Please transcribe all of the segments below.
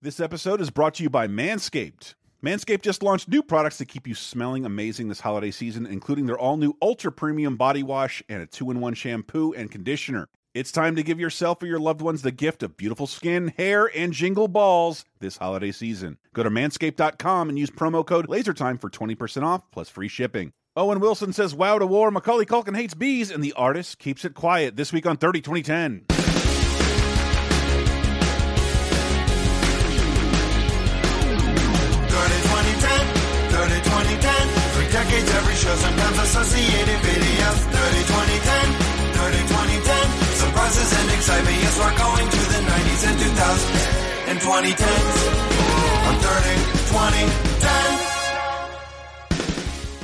This episode is brought to you by Manscaped. Manscaped just launched new products to keep you smelling amazing this holiday season, including their all new ultra premium body wash and a two in one shampoo and conditioner. It's time to give yourself or your loved ones the gift of beautiful skin, hair, and jingle balls this holiday season. Go to manscaped.com and use promo code LASERTIME for 20% off plus free shipping. Owen Wilson says wow to war. Macaulay Culkin hates bees, and the artist keeps it quiet. This week on 30 2010. Sometimes associated videos 30 2010 30 2010 Surprises and excitement, yes, we're going to the 90s and 2000s and 2010s On 30 2010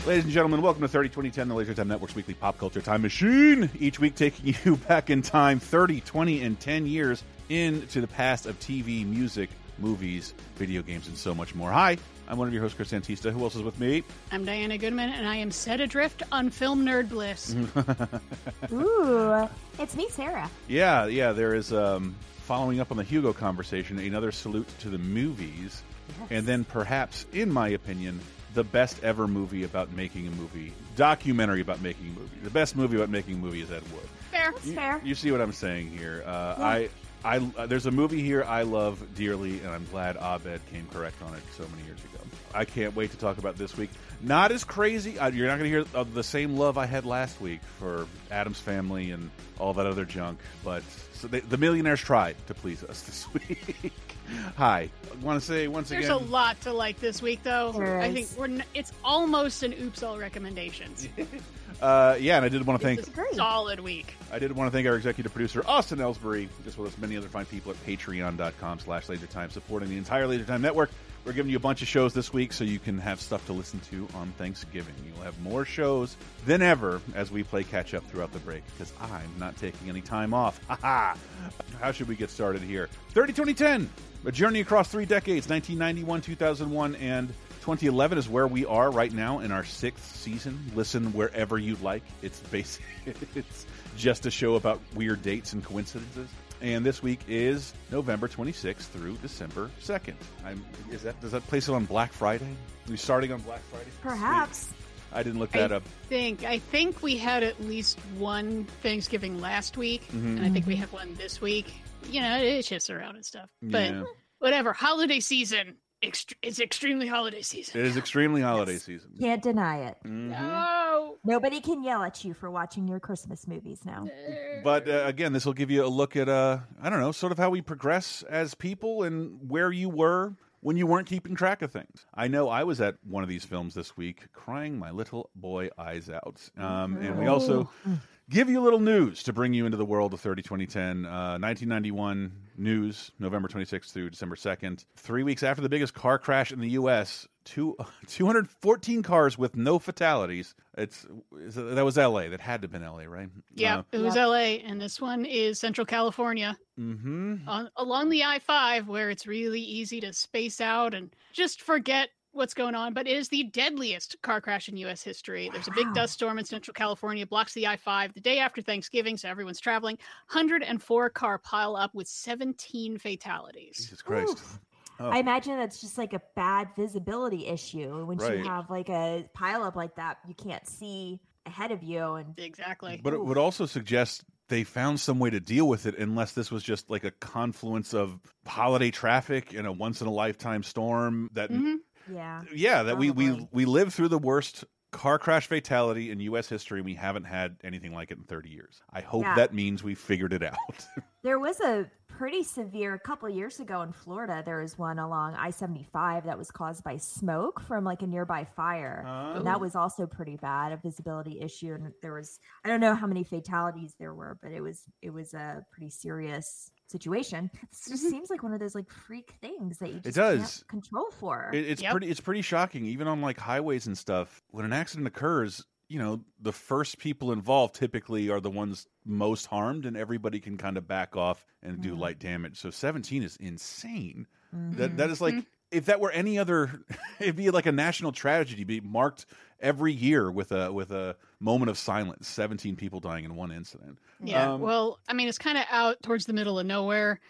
Ladies and gentlemen, welcome to 30 2010, the Laser Time Network's weekly pop culture time machine. Each week taking you back in time 30, 20, and 10 years into the past of TV, music, movies, video games, and so much more. Hi, I'm one of your hosts, Chris Antista. Who else is with me? I'm Diana Goodman, and I am set adrift on film nerd bliss. Ooh, it's me, Sarah. Yeah, yeah, there is, um, following up on the Hugo conversation, another salute to the movies. And then perhaps, in my opinion, the best ever movie about making a movie, documentary about making a movie. The best movie about making a movie is Ed Wood. Fair. That's fair. You see what I'm saying here? Uh, I, I, uh, there's a movie here I love dearly, and I'm glad Abed came correct on it so many years ago. I can't wait to talk about this week. Not as crazy. Uh, you're not going to hear of the same love I had last week for Adam's family and all that other junk. But so they, the millionaires tried to please us this week. Hi, I want to say once There's again. There's a lot to like this week, though. There I think we're. N- it's almost an oops all recommendations. Uh, yeah, and I did want to thank Great. solid week. I did want to thank our executive producer, Austin Ellsbury, as well as many other fine people at patreon.com slash lasertime, supporting the entire Lasertime network. We're giving you a bunch of shows this week so you can have stuff to listen to on Thanksgiving. You'll have more shows than ever as we play catch up throughout the break because I'm not taking any time off. Ha ha! How should we get started here? 30 2010, a journey across three decades 1991, 2001, and 2011 is where we are right now in our sixth season. Listen wherever you like. It's basic. It's just a show about weird dates and coincidences. And this week is November 26th through December 2nd. I'm, is that does that place it on Black Friday? Are we starting on Black Friday? Perhaps. I didn't look that I up. think. I think we had at least one Thanksgiving last week, mm-hmm. and I think we have one this week. You know, it shifts around and stuff. But Yeah. whatever. Holiday season. Ext- it's extremely holiday season. It is extremely holiday Yes. season. Can't deny it. Mhm. No. Nobody can yell at you for watching your Christmas movies now. But uh, again, this will give you a look at uh, I don't know, sort of how we progress as people and where you were when you weren't keeping track of things. I know I was at one of these films this week, crying my little boy eyes out, um, and we also give you a little news to bring you into the world of 30 2010 uh, 1991 news november 26th through december 2nd three weeks after the biggest car crash in the us two, 214 cars with no fatalities. It's is it- that was la that had to have been la right? Yeah, Uh, it was Yep. LA, and this one is Central California, mhm. on, along the I 5, where it's really easy to space out and just forget what's going on. But it is the deadliest car crash in U.S. history. There's a big Wow. dust storm in Central California, blocks the I 5 the day after Thanksgiving, so everyone's traveling. 104 car pile up with 17 fatalities. jesus christ Oh. I imagine that's just like a bad visibility issue. When Right. you have like a pile up like that, you can't see ahead of you. And Exactly. But it would also suggest they found some way to deal with it, unless this was just like a confluence of holiday traffic and a once in a lifetime storm. That Mhm. Yeah, yeah, that we we we live through the worst car crash fatality in U.S. history. and We haven't had anything like it in 30 years. I hope Yeah. that means we figured it out. there was a pretty severe a couple years ago in Florida. There was one along I seventy five that was caused by smoke from like a nearby fire. Oh. And that oh. was also pretty bad, a visibility issue. And there was I don't know how many fatalities there were, but it was it was a pretty serious situation. It just seems like one of those like freak things that you just does. can't control for. It, it's Yep. pretty. It's pretty shocking, even on like highways and stuff. When an accident occurs, you know, the first people involved typically are the ones most harmed, and everybody can kind of back off and do Mhm. light damage. So seventeen is insane. Mhm. That that is like if that were any other, it'd be like a national tragedy. Be marked every year with a with a moment of silence. Seventeen people dying in one incident. Yeah. Um, well, I mean, it's kind of out towards the middle of nowhere.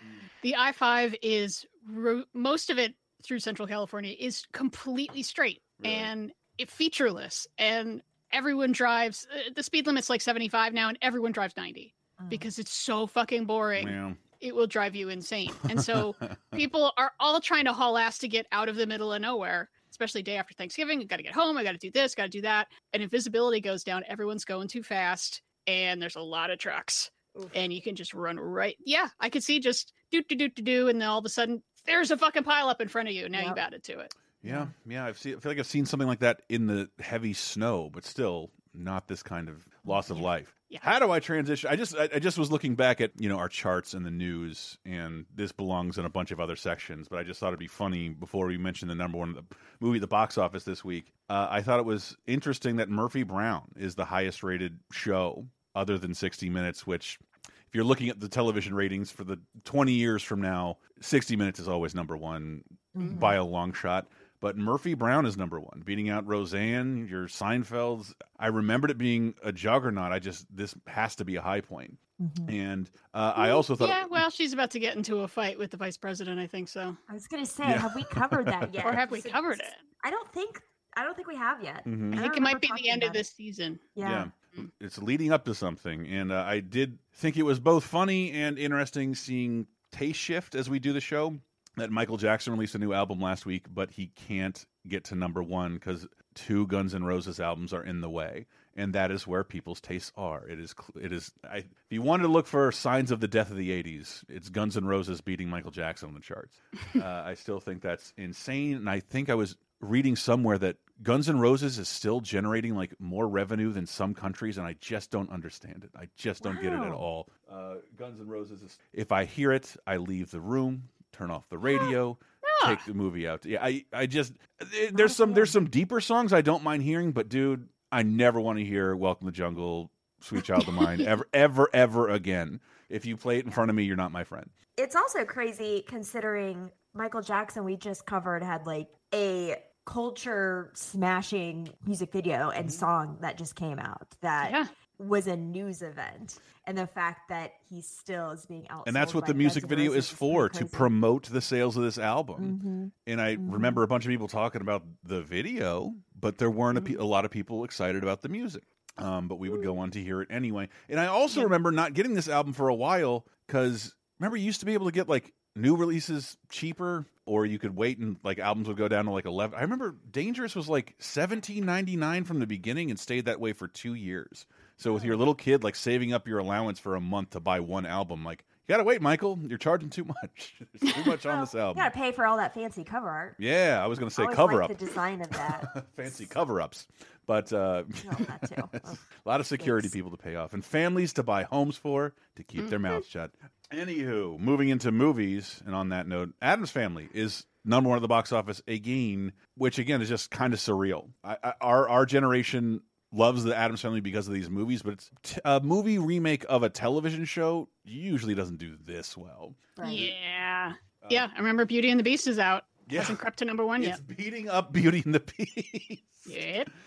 The I 5 is ro- most of it through Central California is completely straight Really? and it featureless, and everyone drives. Uh, the speed limit's like 75 now, and everyone drives 90 Mm. because it's so fucking boring. Yeah. It will drive you insane. And so people are all trying to haul ass to get out of the middle of nowhere, especially day after Thanksgiving. I got to get home. I got to do this, got to do that. And invisibility goes down, everyone's going too fast, and there's a lot of trucks, Oof. and you can just run right. Yeah, I could see just do do do do do, and then all of a sudden there's a fucking pile up in front of you. Now Yep. you've added to it. Yeah, yeah. I've seen. I feel like I've seen something like that in the heavy snow, but still not this kind of loss of Yeah. life. Yeah. How do I transition? I just, I, I just was looking back at you know our charts and the news, and this belongs in a bunch of other sections. But I just thought it'd be funny before we mention the number one the movie at the box office this week. Uh, I thought it was interesting that Murphy Brown is the highest rated show, other than 60 Minutes, which. If you're looking at the television ratings for the 20 years from now, 60 Minutes is always number one Mhm. by a long shot. But Murphy Brown is number one, beating out Roseanne, your Seinfelds. I remembered it being a juggernaut. I just this has to be a high point. Mhm. And uh, I also thought, yeah, well, she's about to get into a fight with the vice president. I think so. I was gonna say, Yeah. have we covered that yet? Or have we covered it? I don't think. I don't think we have yet. Mhm. I I think don't it might be the end of about it. this season. Yeah. Mm. it's leading up to something, and uh, I did think it was both funny and interesting seeing taste shift as we do the show. That Michael Jackson released a new album last week, but he can't get to number one because two Guns N' Roses albums are in the way, and that is where people's tastes are. It is, it is. I, if you wanted to look for signs of the death of the '80s, it's Guns N' Roses beating Michael Jackson on the charts. uh, I still think that's insane, and I think I was reading somewhere that Guns N' Roses is still generating like more revenue than some countries, and I just don't understand it. I just don't get it at all. Uh, Guns N' Roses is. If I hear it, I leave the room, turn off the radio, take the movie out. Yeah, I, I just eh, there's some there's some deeper songs I don't mind hearing, but dude, I never want to hear "Welcome to the Jungle," "Sweet Child of Mine" ever, ever, ever again. If you play it in front of me, you're not my friend. It's also crazy considering Michael Jackson we just covered had like a culture smashing music video and Mm-hmm. song that just came out that Yeah. Was a news event and the fact that he still is being out And that's what the music video is for to promote the sales of this album. hmm And I Mhm. remember a bunch of people talking about the video, but there weren't a, pe- a lot of people excited about the music. Um, but we would go on to hear it anyway. And I also Yep. remember not getting this album for a while because remember you used to be able to get like new releases cheaper, or you could wait and like albums would go down to like eleven. I remember Dangerous was like seventeen ninety nine from the beginning and stayed that way for two years. So with your little kid like saving up your allowance for a month to buy one album, like you gotta wait, Michael. You're charging too much. There's too much on this album. You gotta pay for all that fancy cover art. Yeah, I was to say cover up. the design of that. Fancy cover ups. But uh, a lot of security Thanks. people to pay off and families to buy homes for to keep their Mhm. mouths shut. Anywho, moving into movies, and on that note, Adam's Family is number one at the box office again, which again is just kind of surreal. I, I, our our generation loves the Adams Family because of these movies, but it's t- a movie remake of a television show usually doesn't do this well. Right. Yeah. Uh, yeah. I remember Beauty and the Beast is out. Yeah. Hasn't crept to number one It's yet. beating up Beauty and the Beast. Yep.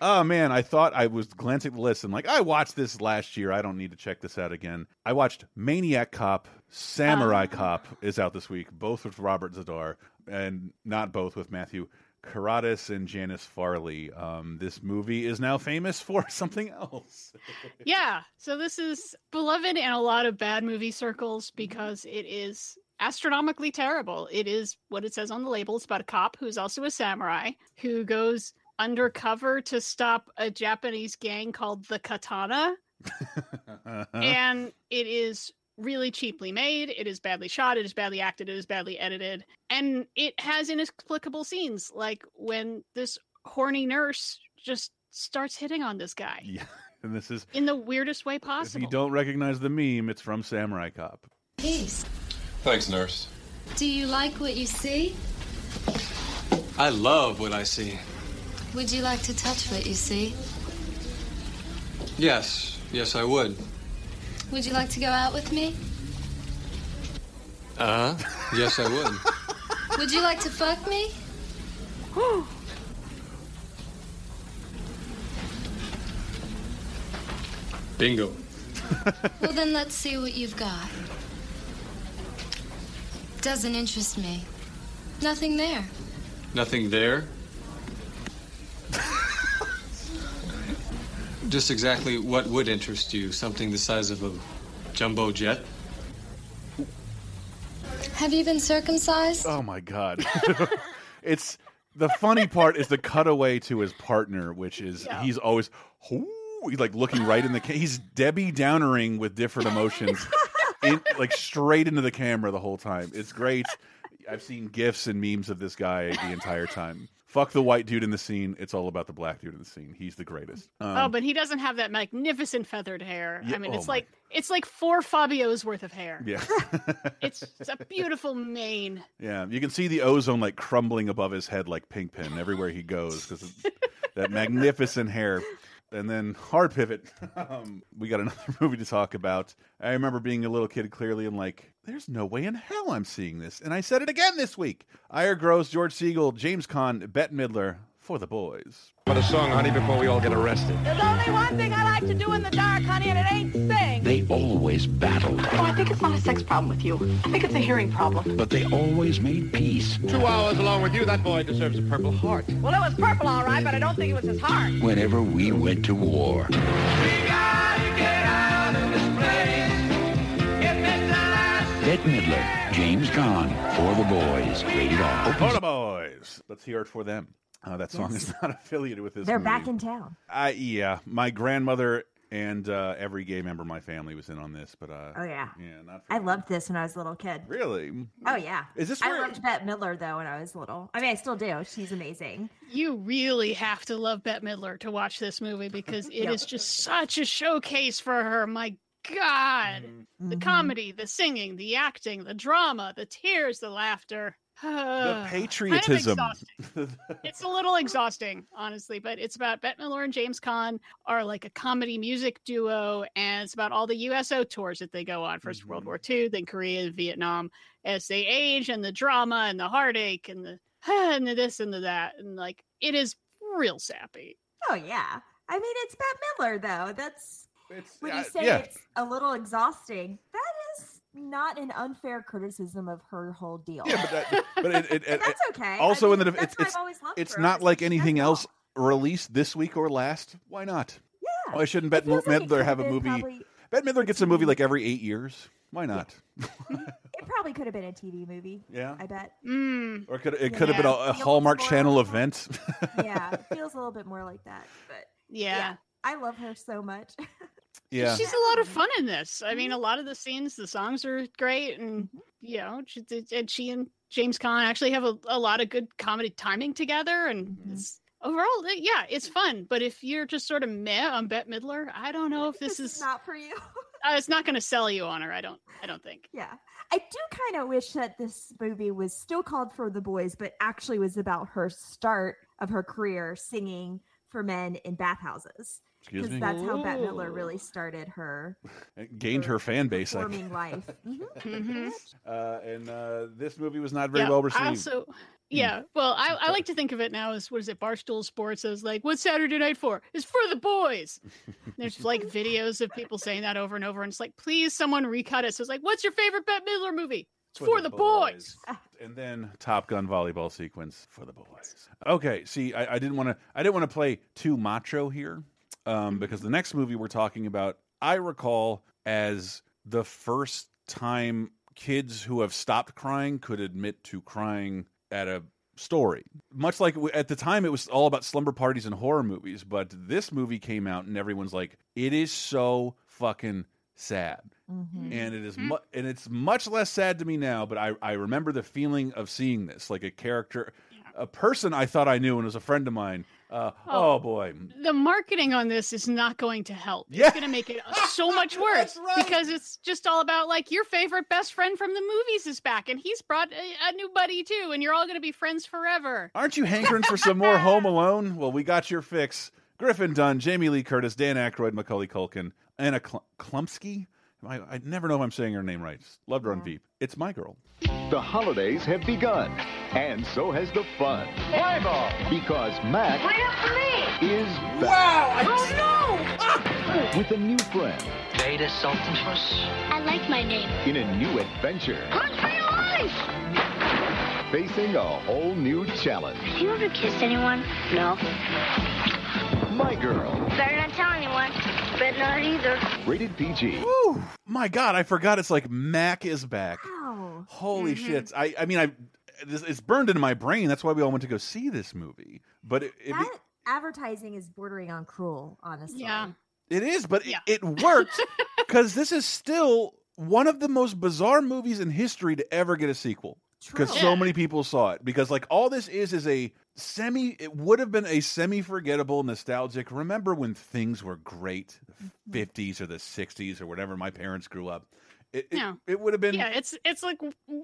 Oh man, I thought I was glancing at the list and like I watched this last year. I don't need to check this out again. I watched Maniac Cop, Samurai Ah. Cop is out this week, both with Robert Z'Dar, and not both with Matthew Karedas and Janis Farley. Um, this movie is now famous for something else. Yeah. So this is beloved in a lot of bad movie circles because it is astronomically terrible. It is what it says on the label. It's about a cop who's also a samurai who goes undercover to stop a Japanese gang called the Katana. And it is really cheaply made. It is badly shot. It is badly acted. It is badly edited, and it has inexplicable scenes like when this horny nurse just starts hitting on this guy yeah, and this is in the weirdest way possible. if possible. you don't recognize the meme, it's from Samurai Cop. Peace. Thanks, nurse. Do you like what you see? I love what I see. Would you like to touch what you see? Yes, yes, I would. Would you like to go out with me? Uh. Yes, I would. Would you like to fuck me? Bingo. Well, then let's see what you've got. Doesn't interest me. Nothing there. Nothing there. Just exactly what would interest you? Something the size of a jumbo jet? Have you been circumcised? Oh my god. it's the funny part is the cutaway to his partner, which is Yeah. he's always "Ooh," he's like looking right in the ca- he's Debbie Downering with different emotions, in, like straight into the camera the whole time. It's great. I've seen gifs and memes of this guy the entire time. Fuck the white dude in the scene. It's all about the black dude in the scene. He's the greatest. Um, oh, but he doesn't have that magnificent feathered hair. Yeah, I mean, oh it's my- like it's like four Fabio's worth of hair. yeah. It's, it's a beautiful mane. Yeah, you can see the ozone like crumbling above his head like Pig-Pen everywhere he goes because that magnificent hair. And then hard pivot. Um, we got another movie to talk about. I remember being a little kid clearly and like, there's no way in hell I'm seeing this. And I said it again this week. Ira Gross, George Segal, James Caan, Bette Midler for the boys. For the song, honey, before we all get arrested. There's only one thing I like to do in the dark, honey, and it ain't sing. They always battled, Oh, I think it's not a sex problem with you. I think it's a hearing problem. but they always made peace. Two hours along with you, that boy deserves a Purple Heart. Well, it was purple, all right, but I don't think it was his heart. Whenever we went to war, Bette Midler, James Caan, for the boys, rated R. For the boys. Let's hear it for them. Uh, that song Yes. is not affiliated with this They're movie. back in town. I, yeah, my grandmother and uh, every gay member of my family was in on this, but uh, Oh yeah. yeah, not. For I loved this when I was a little kid. Really? Oh yeah. Is this I where- loved Bette Midler though when I was little. I mean, I still do. She's amazing. You really have to love Bette Midler to watch this movie because it is Yep. just such a showcase for her. My God. The Mhm. comedy, the singing, the acting, the drama, the tears, the laughter. The patriotism. it's a little exhausting, honestly, but it's about Bette Midler and James Caan are like a comedy music duo, and it's about all the USO tours that they go on. 1st World Mhm. War II, then Korea, Vietnam, as they age, and the drama and the heartache and the and the this and the that, and like it is real sappy. Oh yeah. I mean, it's Bette Midler though. That's It's, when uh, you say yeah. it's a little exhausting. That is not an unfair criticism of her whole deal. Yeah, but that, but it, it, it, that's okay. also I in the that's it's- why it's- I've always loved it's her. not like anything it else all. released this week or last. Why not? Yeah. Why shouldn't It Bette like Midler could've a movie? probably- Bette Midler gets a movie like every eight years. Why not? it probably could have been a TV movie. Yeah. I bet. Mm. Or could it could have been a, a Hallmark Channel like event? Yeah, it feels a little bit more like that. But Yeah. yeah, I love her so much. yeah. She's a lot of fun in this. I mean, a lot of the scenes, the songs are great, and you know, she, and she and James Caan actually have a, a lot of good comedy timing together, and Mhm. it's, overall, eh, yeah, it's fun. But if you're just sort of meh on Bette Midler, I don't know if this, is, not for you. uh, it's not going to sell you on her. I don't, I don't think. yeah, I do kind of wish that this movie was still called for the boys, but actually was about her start of her career singing for men in bathhouses. Excuse me. that's how Bette Midler really started her Gained her fan base. I performing life. Mhm, pretty Mhm. Uh, and uh, this movie was not very yeah, well received. Also, yeah. Well, I, I like to think of it now as what is it? Barstool Sports as like, what's Saturday night for? It's for the boys. There's like videos of people saying that over and over, and it's like, please, someone recut it. So it's like, what's your favorite Bette Midler movie? It's for, the, boys. And then Top Gun volleyball sequence for the boys. Okay, see, I, I didn't want to. I didn't want to play too macho here, um, because the next movie we're talking about, I recall as the first time kids who have stopped crying could admit to crying at a story. Much like at the time, it was all about slumber parties and horror movies, but this movie came out and everyone's like, "It is so fucking sad." Mhm. and it is mu- and it's much less sad to me now but i i remember the feeling of seeing this like a character a person i thought i knew and was a friend of mine uh, oh. Oh. boy The marketing on this is not going to help. Yeah. It's going to make it so much worse right. because it's just all about like your favorite best friend from the movies is back and he's brought a, a new buddy too, and you're all going to be friends forever. aren't you hankering for some more home alone well we got your fix griffin dunne jamie lee curtis dan Aykroyd, macaulay culkin anna chlumsky I, I never know if i'm saying her name right loved her on veep it's my girl The holidays have begun, and so has the fun. Why, ball! Because Mac is back Wow! Oh, no! Ah! with a new friend Vada Sultenfuss? I like my name. in a new adventure. Good for your life! facing a whole new challenge. Have you ever kissed anyone? No. My Girl, Better not tell anyone. Bet not either. rated PG. Woo! My God, I forgot. It's like Mac is back. Wow. Holy Mhm. shit! I I mean, I this, it's burned into my brain. That's why we all went to go see this movie. But it it, That advertising is bordering on cruel, honestly. Yeah. it is, but Yeah. it, it worked because this is still one of the most bizarre movies in history to ever get a sequel. Because True. so many people saw it. Because like all this is is a semi. It would have been a semi forgettable, nostalgic. Remember when things were great, Mm-hmm. the fifties or the sixties or whatever. My parents grew up. It, it, Yeah. it would have been Yeah, it's it's like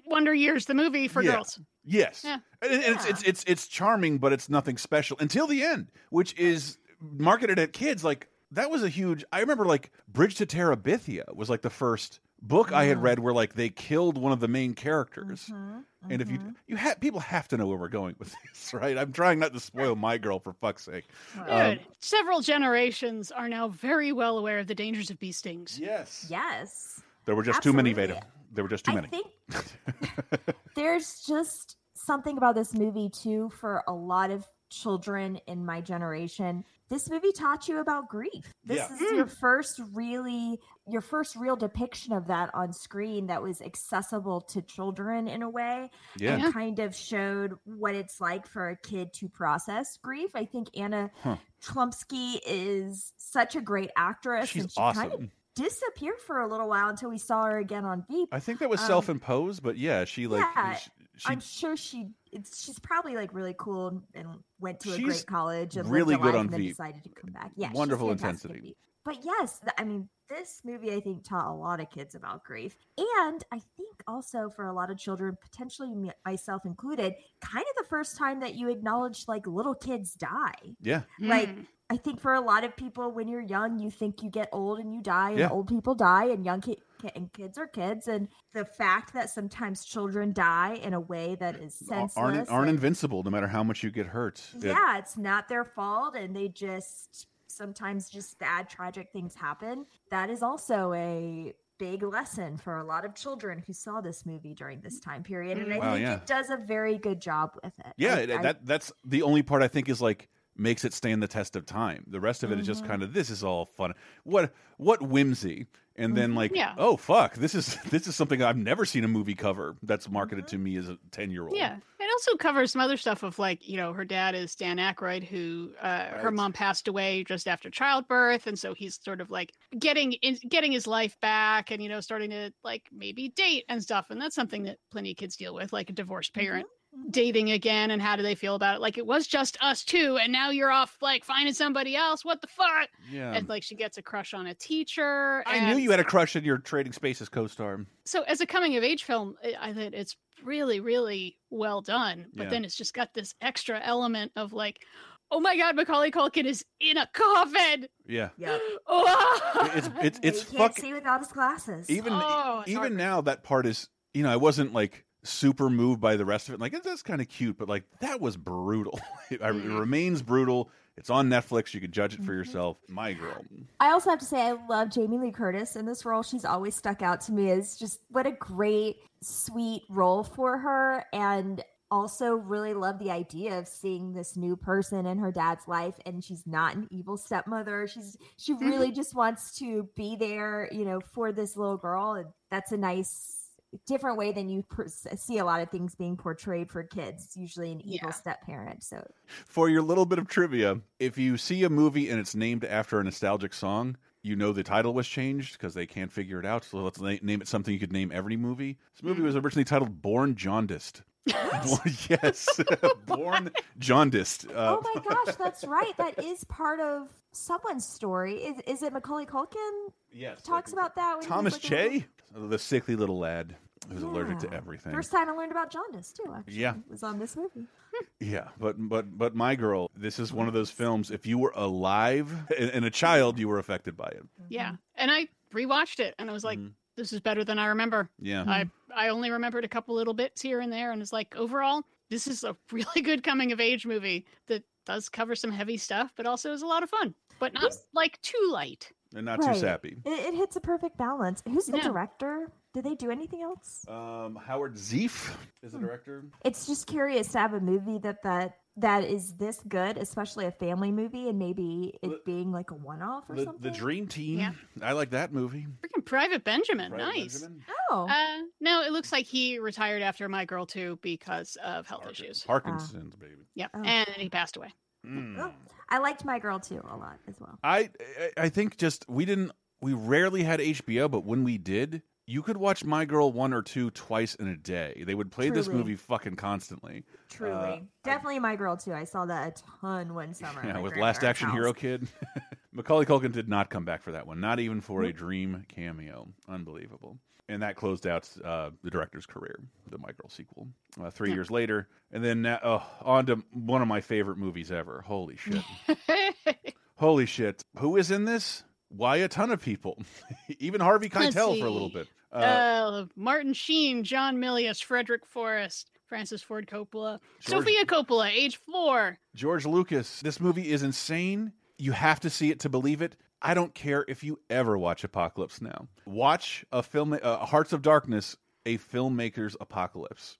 Wonder Years, the movie for Yeah. girls. Yes. Yeah. And, and it's, it's it's it's charming, but it's nothing special until the end, which is marketed at kids. Like that was a huge. I remember like Bridge to Terabithia was like the first book I had Mm. read where like they killed one of the main characters. Mhm, And if you mhm. you have people have to know where we're going with this, right? I'm trying not to spoil my girl for fuck's sake. Dude, Um, several generations are now very well aware of the dangers of bee stings. yes. Yes. There were just too many, Absolutely. Vada. There were just too I many. think there's just something about this movie too for a lot of children in my generation. This movie taught you about grief. This Yeah. is your first really your first real depiction of that on screen that was accessible to children in a way yeah. and kind of showed what it's like for a kid to process grief. I think Anna Huh. Chlumsky is such a great actress She's and she awesome. kind of disappeared for a little while until we saw her again on Veep. I think that was Um, self-imposed, but yeah, she like yeah, she, she I'm sure she it's she's probably like really cool and, went to a great college and really good on and then Veep. decided to come back. Yeah, Wonderful intensity. Veep. But yes, th- I mean, this movie I think taught a lot of kids about grief, and I think also for a lot of children, potentially me- myself included, kind of the first time that you acknowledge like little kids die. yeah. Like Mm. I think for a lot of people, when you're young, you think you get old and you die, and Yeah. old people die, and young ki- ki- and kids are kids. And the fact that sometimes children die in a way that is senseless, aren't aren't and- invincible no matter how much you get hurt. It- yeah, it's not their fault, and they just sometimes just bad, tragic things happen. That is also a big lesson for a lot of children who saw this movie during this time period, and I mm. Wow, think yeah. it does a very good job with it. Yeah, I- it- I- that that's the only part I think is like makes it stand the test of time. The rest of it is just Mhm. kind of this is all fun. What what whimsy. And then Mhm. like, Yeah. oh fuck, this is this is something I've never seen a movie cover that's marketed to me as a 10-year-old. Yeah, it also covers some other stuff of like you know her dad is Dan Aykroyd, who uh, her mom passed away just after childbirth, and so he's sort of like getting in, getting his life back, and you know starting to like maybe date and stuff, and that's something that plenty of kids deal with, like a divorced parent Mhm. Dating again, and how do they feel about it? Like it was just us two, and now you're off like finding somebody else. What the fuck? Yeah. and like she gets a crush on a teacher. I knew you had a crush on your Trading Places co-star. so as a coming of age film I- i think it's really really well done but Yeah. then it's just got this extra element of like oh my god macaulay culkin is in a coffin Yeah. Yep. oh! It's it's Yeah, it's you can't fuck see without his glasses. even Oh, even heartbreaking. now that part is you know, I wasn't like super moved by the rest of it. Like that's kind of cute, but like that was brutal. it, it remains brutal. It's on Netflix. You can judge it for Mhm. yourself. My girl. I also have to say I love Jamie Lee Curtis in this role. She's always stuck out to me as just what a great, sweet role for her. And also really love the idea of seeing this new person in her dad's life and she's not an evil stepmother. She's she really just wants to be there, you know, for this little girl. And that's a nice different way than you per- see a lot of things being portrayed for kids. It's usually an evil Yeah. step parent. So For your little bit of trivia, if you see a movie and it's named after a nostalgic song, you know the title was changed because they can't figure it out. So let's na- name it something you could name every movie. This movie was originally titled Born Jaundiced. Born- yes, Born Jaundiced. Uh, oh my gosh, that's right. That is part of someone's story. Is is it Macaulay Culkin yes, talks about that? when he was, Thomas like, Che, the sickly little lad who's allergic to everything. First time I learned about jaundice too. Actually, Yeah. was on this movie. Yeah, but but but my girl, this is one of those films. If you were alive and, and a child, you were affected by it. yeah and i rewatched it and i was like Mhm. this is better than i remember Yeah, i i only remembered a couple little bits here and there and it's like overall this is a really good coming of age movie that does cover some heavy stuff but also is a lot of fun but not like too light and not too sappy. It, it hits a perfect balance. Who's the Yeah. director? Did they do anything else? Um, Howard Zieff is the Hmm. director. It's just curious to have a movie that that that is this good, especially a family movie, and maybe it being like a one-off or The, something. the Dream Team. Yeah. I like that movie. Freaking Private Benjamin. Private nice. Benjamin. Oh, Uh, no, it looks like he retired after My Girl 2 because of health issues. Parkinson's, baby. Yep. Oh. And he passed away. Mm. Oh, I liked My Girl too a lot as well. I I- think just we didn't we rarely had HBO, but when we did, you could watch My Girl one or two twice in a day. They would play this movie fucking constantly. Truly, Uh, definitely My Girl too. I saw that a ton one summer. yeah, with Last Action house. Hero Kid. Macaulay Culkin did not come back for that one, not even for a dream cameo. Unbelievable. And that closed out uh, the director's career, the My Girl sequel, uh, three Yeah. years later. And then now, oh, on to one of my favorite movies ever. Holy shit. Holy shit. Who is in this? Why a ton of people. Even Harvey Keitel for a little bit. Uh, Uh, Martin Sheen, John Milius, Frederick Forrest, Francis Ford Coppola, George- Sofia Coppola, age four. George Lucas. This movie is insane. You have to see it to believe it. I don't care if you ever watch Apocalypse Now. Watch a film, uh, Hearts of Darkness, a filmmaker's apocalypse.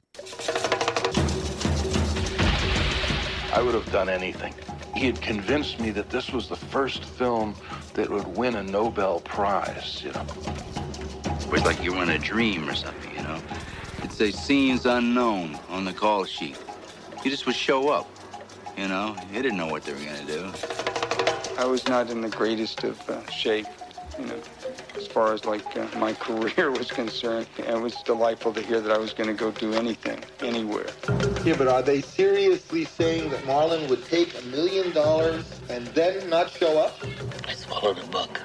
I would have done anything. He had convinced me that this was the first film that would win a Nobel Prize, you know. It was like you were in a dream or something, you know? It'd say scenes unknown on the call sheet. You just would show up, you know? You didn't know what they were gonna do. I was not in the greatest of uh, shape, you know, as far as like uh, my career was concerned. It was delightful to hear that I was going to go do anything, anywhere. Yeah, but are they seriously saying that Marlon would take a million dollars and then not show up? I swallowed a book.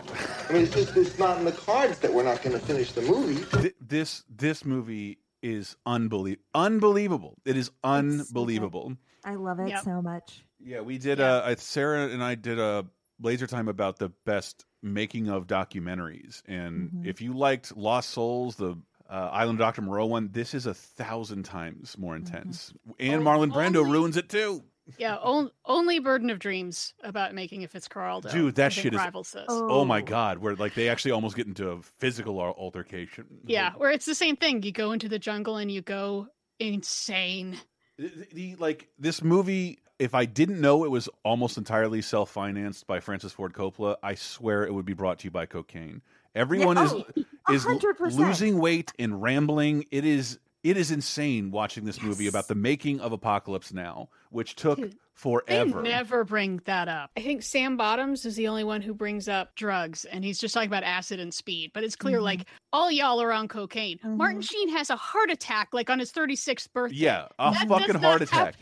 I mean, it's just it's not in the cards that we're not going to finish the movie. Th- this this movie is unbelie- unbelievable. It is unbelievable. I love it Yep. so much. Yeah, we did. Uh, I- Sarah and I did a laser time about the best making of documentaries, and Mhm. if you liked Lost Souls, the uh, Island of Dr. Moreau one, this is a thousand times more intense. And Marlon Brando only- ruins it too. Yeah, on, only Burden of Dreams about making a Fitzcarraldo. Dude, that think shit is rivals this. oh. my god, where like they actually almost get into a physical altercation. Yeah, where it's the same thing. You go into the jungle and you go insane. The, the- like this movie, if I didn't know it was almost entirely self financed by Francis Ford Coppola, I swear it would be brought to you by cocaine. Everyone oh, is is 100%. losing weight and rambling. It is it is insane watching this movie about the making of Apocalypse Now, which took They forever. never bring that up. I think Sam Bottoms is the only one who brings up drugs, and he's just talking about acid and speed. But it's clear, Mhm. like all y'all are on cocaine. Martin Sheen has a heart attack, like on his 36th birthday. Yeah, a That fucking does heart not attack.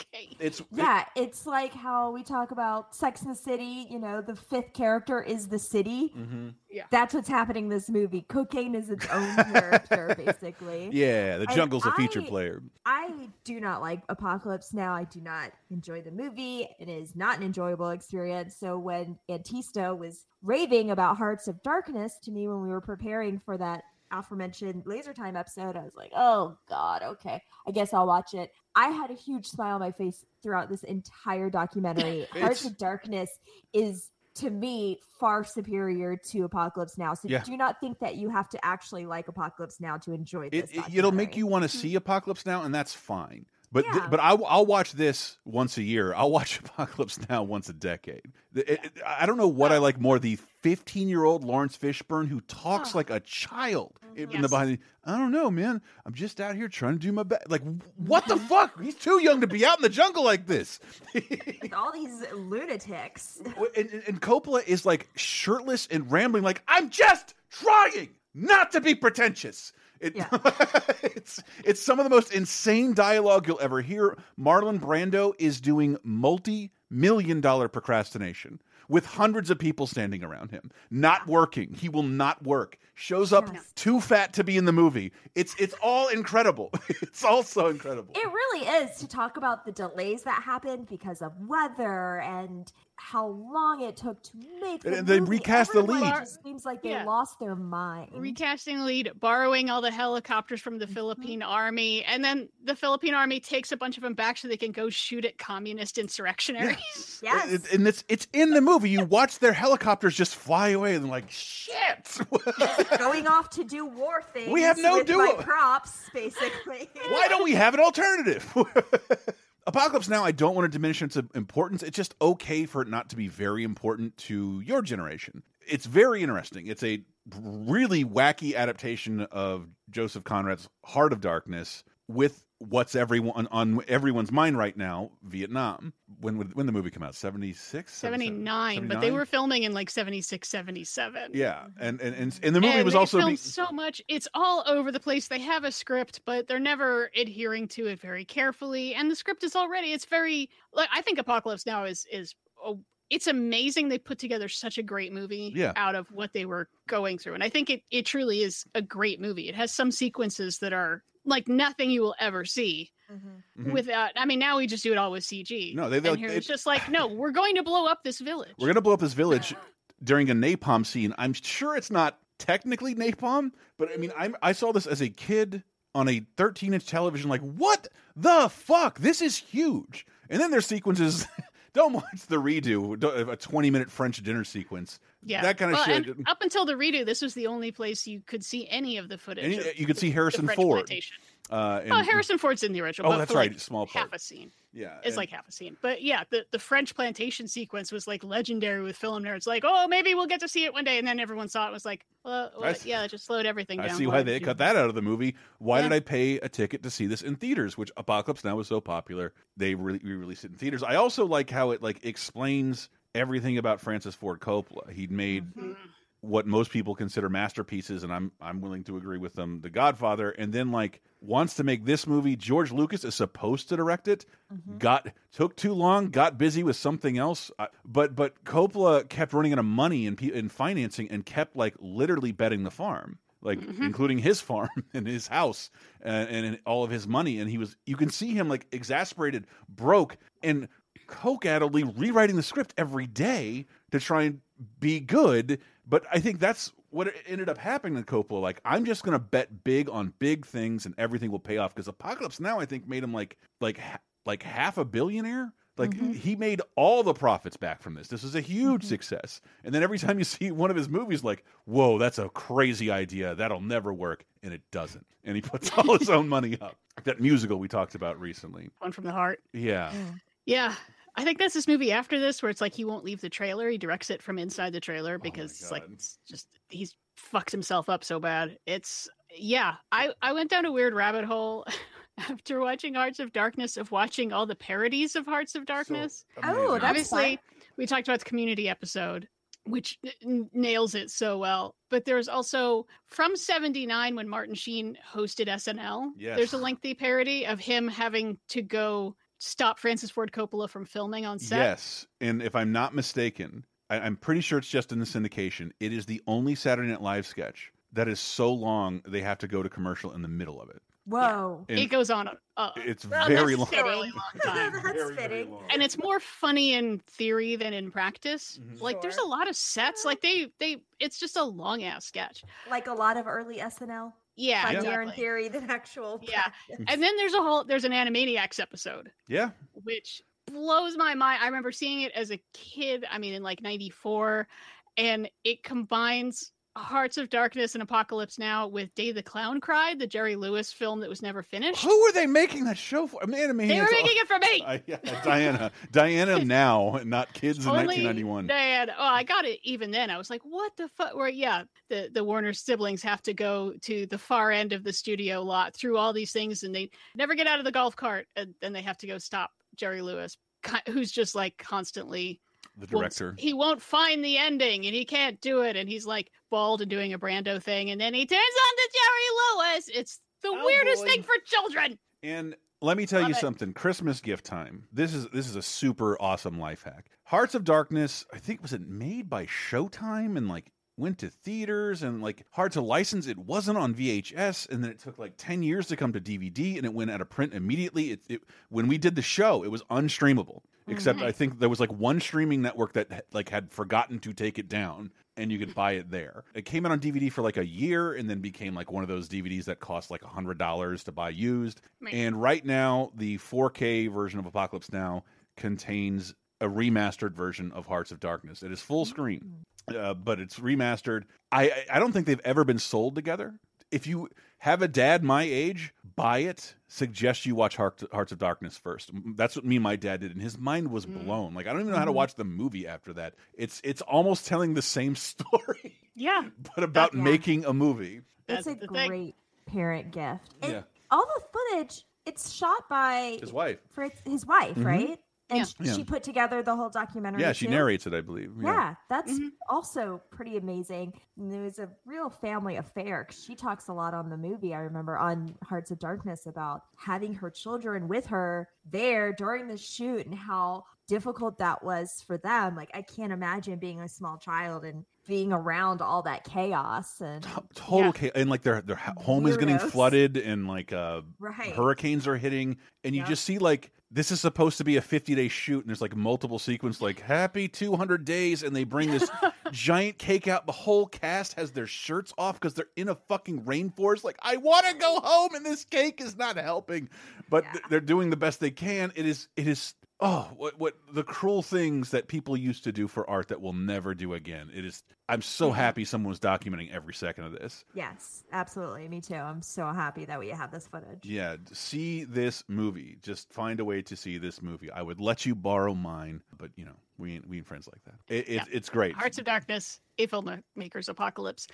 Happen without cocaine. It's Yeah, it's like how we talk about Sex in the City. You know, the fifth character is the city. Mhm. Yeah. That's what's happening in this movie. Cocaine is its own character, basically. yeah, the And jungle's a feature I- player. I do not like Apocalypse Now. I do not enjoy the movie. It is not an enjoyable experience. So when Antista was raving about Hearts of Darkness to me when we were preparing for that aforementioned Laser Time episode, I was like, oh God, okay. I guess I'll watch it. I had a huge smile on my face throughout this entire documentary. Hearts of Darkness is to me far superior to Apocalypse Now. So Yeah. do not think that you have to actually like Apocalypse Now to enjoy this. It, it, it'll make you want to hmm. see Apocalypse Now, and that's fine. But th- but I, I'll watch this once a year. I'll watch Apocalypse Now once a decade. It- it- I don't know what I like more: the 15 year old Laurence Fishburne who talks like a child mm-hmm. in the Yes. behind. I don't know, man. I'm just out here trying to do my best. Like, what the fuck? He's too young to be out in the jungle like this. with all these lunatics. and, and- and Coppola is like shirtless and rambling, like I'm just trying not to be pretentious. It, it's it's some of the most insane dialogue you'll ever hear. Marlon Brando is doing multi million dollar procrastination with hundreds of people standing around him, not working. He will not work. Shows up too fat to be in the movie. It's it's all incredible. it's all so incredible. It really is to talk about the delays that happened because of weather and how long it took to make the And they movie. recast the Everyone lead. just seems like they Yeah. lost their mind. recasting the lead, borrowing all the helicopters from Mm-hmm. the Philippine army, and then the Philippine army takes a bunch of them back so they can go shoot at communist insurrectionaries. Yes. It- and it's it's in the movie. You watch their helicopters just fly away, and like shit. Going off to do war things. We have no with duo. props, basically. Why don't we have an alternative? Apocalypse Now, I don't want to diminish its importance. It's just okay for it not to be very important to your generation. It's very interesting. It's a really wacky adaptation of Joseph Conrad's Heart of Darkness with what's everyone on everyone's mind right now, Vietnam. When would when the movie come out? 76? 79, but they were filming in like 76, 77. Yeah, and and and, and the movie And was also filmed be- so much. It's all over the place. They have a script, but they're never adhering to it very carefully. And the script is already it's very like I think Apocalypse Now is is oh, it's amazing they put together such a great movie Yeah. out of what they were going through. And I think it it truly is a great movie. It has some sequences that are like nothing you will ever see Mhm. without I mean now we just do it all with CG. No, they- they- and here it- it's just like no, we're going to blow up this village. We're gonna blow up this village during a napalm scene. I'm sure it's not technically napalm, but I mean, I'm, I saw this as a kid on a 13 inch television. Like, what the fuck? This is huge. And then there's sequences. don't watch the redo. A 20 minute French dinner sequence. Yeah, that kind of Well, shit. up until the redo, this was the only place you could see any of the footage. And you, of you could see Harrison Ford. Uh, oh, and- Harrison Ford's in the original. Oh, that's for, like, right, small part. half a scene. Yeah, it's and- like half a scene. But yeah, the, the French plantation sequence was like legendary with film nerds. Like, oh, maybe we'll get to see it one day, and then everyone saw it. Was like, well, I what? s- yeah, just slowed everything I down. see Why they cut that out of the movie. Why did I pay a ticket to see this in theaters? Which Apocalypse Now was so popular, they re released it in theaters. I also like how it like explains everything about Francis Ford Coppola. He'd made Mm-hmm. What most people consider masterpieces, and I'm I'm willing to agree with them. The Godfather, and then like wants to make this movie. George Lucas is supposed to direct it. Mm-hmm. Got took too long. Got busy with something else. I- But but Coppola kept running out of money and and financing, and kept like literally betting the farm like mm-hmm. including his farm and his house uh, and, and all of his money and he was you can see him like exasperated broke and coke-addledly rewriting the script every day to try and be good but i think that's what ended up happening to Coppola like i'm just going to bet big on big things and everything will pay off because apocalypse now i think made him like like like half a billionaire like mm-hmm. he made all the profits back from this. This was a huge mm-hmm. success. And then every time you see one of his movies, like, whoa, that's a crazy idea. That'll never work. And it doesn't. And he puts all his own money up. That musical we talked about recently. One from the heart. Yeah. Yeah. I think that's this movie after this where it's like he won't leave the trailer. He directs it from inside the trailer because it's like it's just he's fucked himself up so bad. It's yeah. I I went down a weird rabbit hole after watching Hearts of Darkness of watching all the parodies of Hearts of Darkness. Oh, that's obviously fun. we talked about the community episode which n- nails it so well. But there's also from 79 when Martin Sheen hosted SNL. Yes. There's a lengthy parody of him having to go stop Francis Ford Coppola from filming on set. Yes. And if I'm not mistaken, I, I'm pretty sure it's just in the syndication. It is the only Saturday Night Live sketch that is so long they have to go to commercial in the middle of it. Whoa. And it goes on. Uh, It's well, very long. a really long time. That's fitting. and it's more funny in theory than in practice. Mm-hmm. Like there's a lot of sets. Like they they it's just a long ass sketch. Like a lot of early SNL. Yeah, Funnier in theory than actual. Yeah. practice. And then there's a whole there's an Animaniacs episode Yeah. which blows my mind. I remember seeing it as a kid, I mean in like 94 and it combines Hearts of Darkness and Apocalypse Now with Day the Clown Cried, the Jerry Lewis film that was never finished. Who were they making that show for? I mean, Animaniacs- They were making it for me. Uh, yeah, Diana. Diana now, not kids in Only 1991. Dad. Oh, I got it even then. I was like, what the fuck? Where, yeah, the, the Warner siblings have to go to the far end of the studio lot through all these things and they never get out of the golf cart. And then they have to go stop Jerry Lewis, who's just like constantly. The won't- director. he won't find the ending and he can't do it. And he's like bald and doing a Brando thing. And then he turns on to Jerry Lewis. It's the oh, weirdest boy. thing for children. And let me tell you it. something. Christmas gift time. This is this is a super awesome life hack. Hearts of Darkness. I think was it made by Showtime and like went to theaters and like hard to license. It wasn't on VHS, and then it took like ten years to come to DVD, and it went out of print immediately. It, it when we did the show, it was unstreamable. Mm-hmm. Except Nice. I think there was like one streaming network that like had forgotten to take it down, and you could buy it there. It came out on DVD for like a year, and then became like one of those DVDs that cost like a hundred dollars to buy used. And right now, the 4K version of Apocalypse Now contains a remastered version of Hearts of Darkness. It is full mm. screen, uh, but it's remastered. I I- I don't think they've ever been sold together. If you have a dad my age, buy it. Suggest you watch Heart, Hearts of Darkness first. That's what me and my dad did, and his mind was blown. Like I don't even know how to watch the movie after that. It's it's almost telling the same story, Yeah. but about Yeah. making a movie. It's That's a the thing. great parent gift. And Yeah. all the footage, it's shot by His wife. for his wife, Mhm. right? And Yeah. sh- Yeah. she put together the whole documentary. Yeah, she too? narrates it, I believe. Yeah, that's Mm-hmm. also pretty amazing. And it was a real family affair. 'cause She talks a lot on the movie. I remember on Hearts of Darkness about having her children with her there during the shoot and how difficult that was for them. Like I can't imagine being a small child and being around all that chaos and total chaos and like their their ho- home is getting flooded and like uh Right. hurricanes are hitting and you Yep. just see like this is supposed to be a 50 day shoot and there's like multiple sequence like happy 200 days and they bring this giant cake out. The whole cast has their shirts off because they're in a fucking rainforest. Like i want to go home and this cake is not helping. But th- they're doing the best they can. It is it is oh what what the cruel things that people used to do for art that we'll never do again it is i'm so mm-hmm. happy someone was documenting every second of this yes, absolutely. Me too. I'm so happy that we have this footage. yeah see this movie just find a way to see this movie i would let you borrow mine but you know we ain't we ain't friends like that it, it, Yeah. it's great Hearts of Darkness, a filmmaker's apocalypse.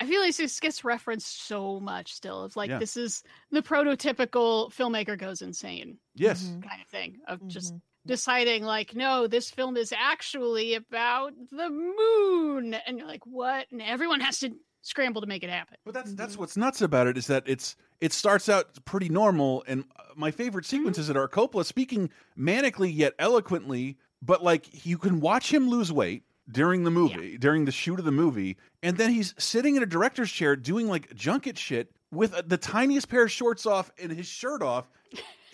I feel like this gets referenced so much still. It's like Yeah. this is the prototypical filmmaker goes insane yes mm-hmm. kind of thing of just mm-hmm. deciding like, no, this film is actually about the moon, and you're like, what? And everyone has to scramble to make it happen. But that's that's mm-hmm. what's nuts about it is that it's it starts out pretty normal, and uh, my favorite sequences that are Coppola speaking manically yet eloquently, but like you can watch him lose weight during the movie, during the shoot of the movie, and then he's sitting in a director's chair doing like junket shit with uh, the tiniest pair of shorts off and his shirt off.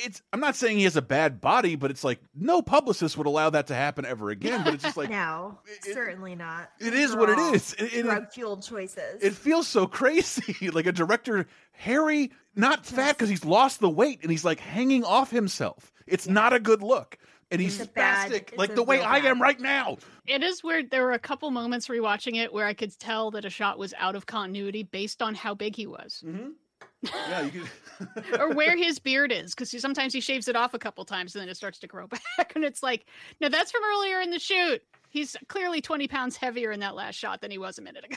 It's I'm not saying he has a bad body, but it's like no publicist would allow that to happen ever again. But it's just like no, certainly not. it is what it is. It- it- Drug fueled choices. it feels so crazy. like a director, Harry, not fat because he's lost the weight and he's like hanging off himself. It's not a good look. And he's It's bad- spastic, like the way I bad am right now. It is weird. There were a couple moments rewatching it where I could tell that a shot was out of continuity based on how big he was. Mm-hmm. Yeah, you could. or where his beard is because sometimes he shaves it off a couple times and then it starts to grow back and it's like no that's from earlier in the shoot he's clearly 20 pounds heavier in that last shot than he was a minute ago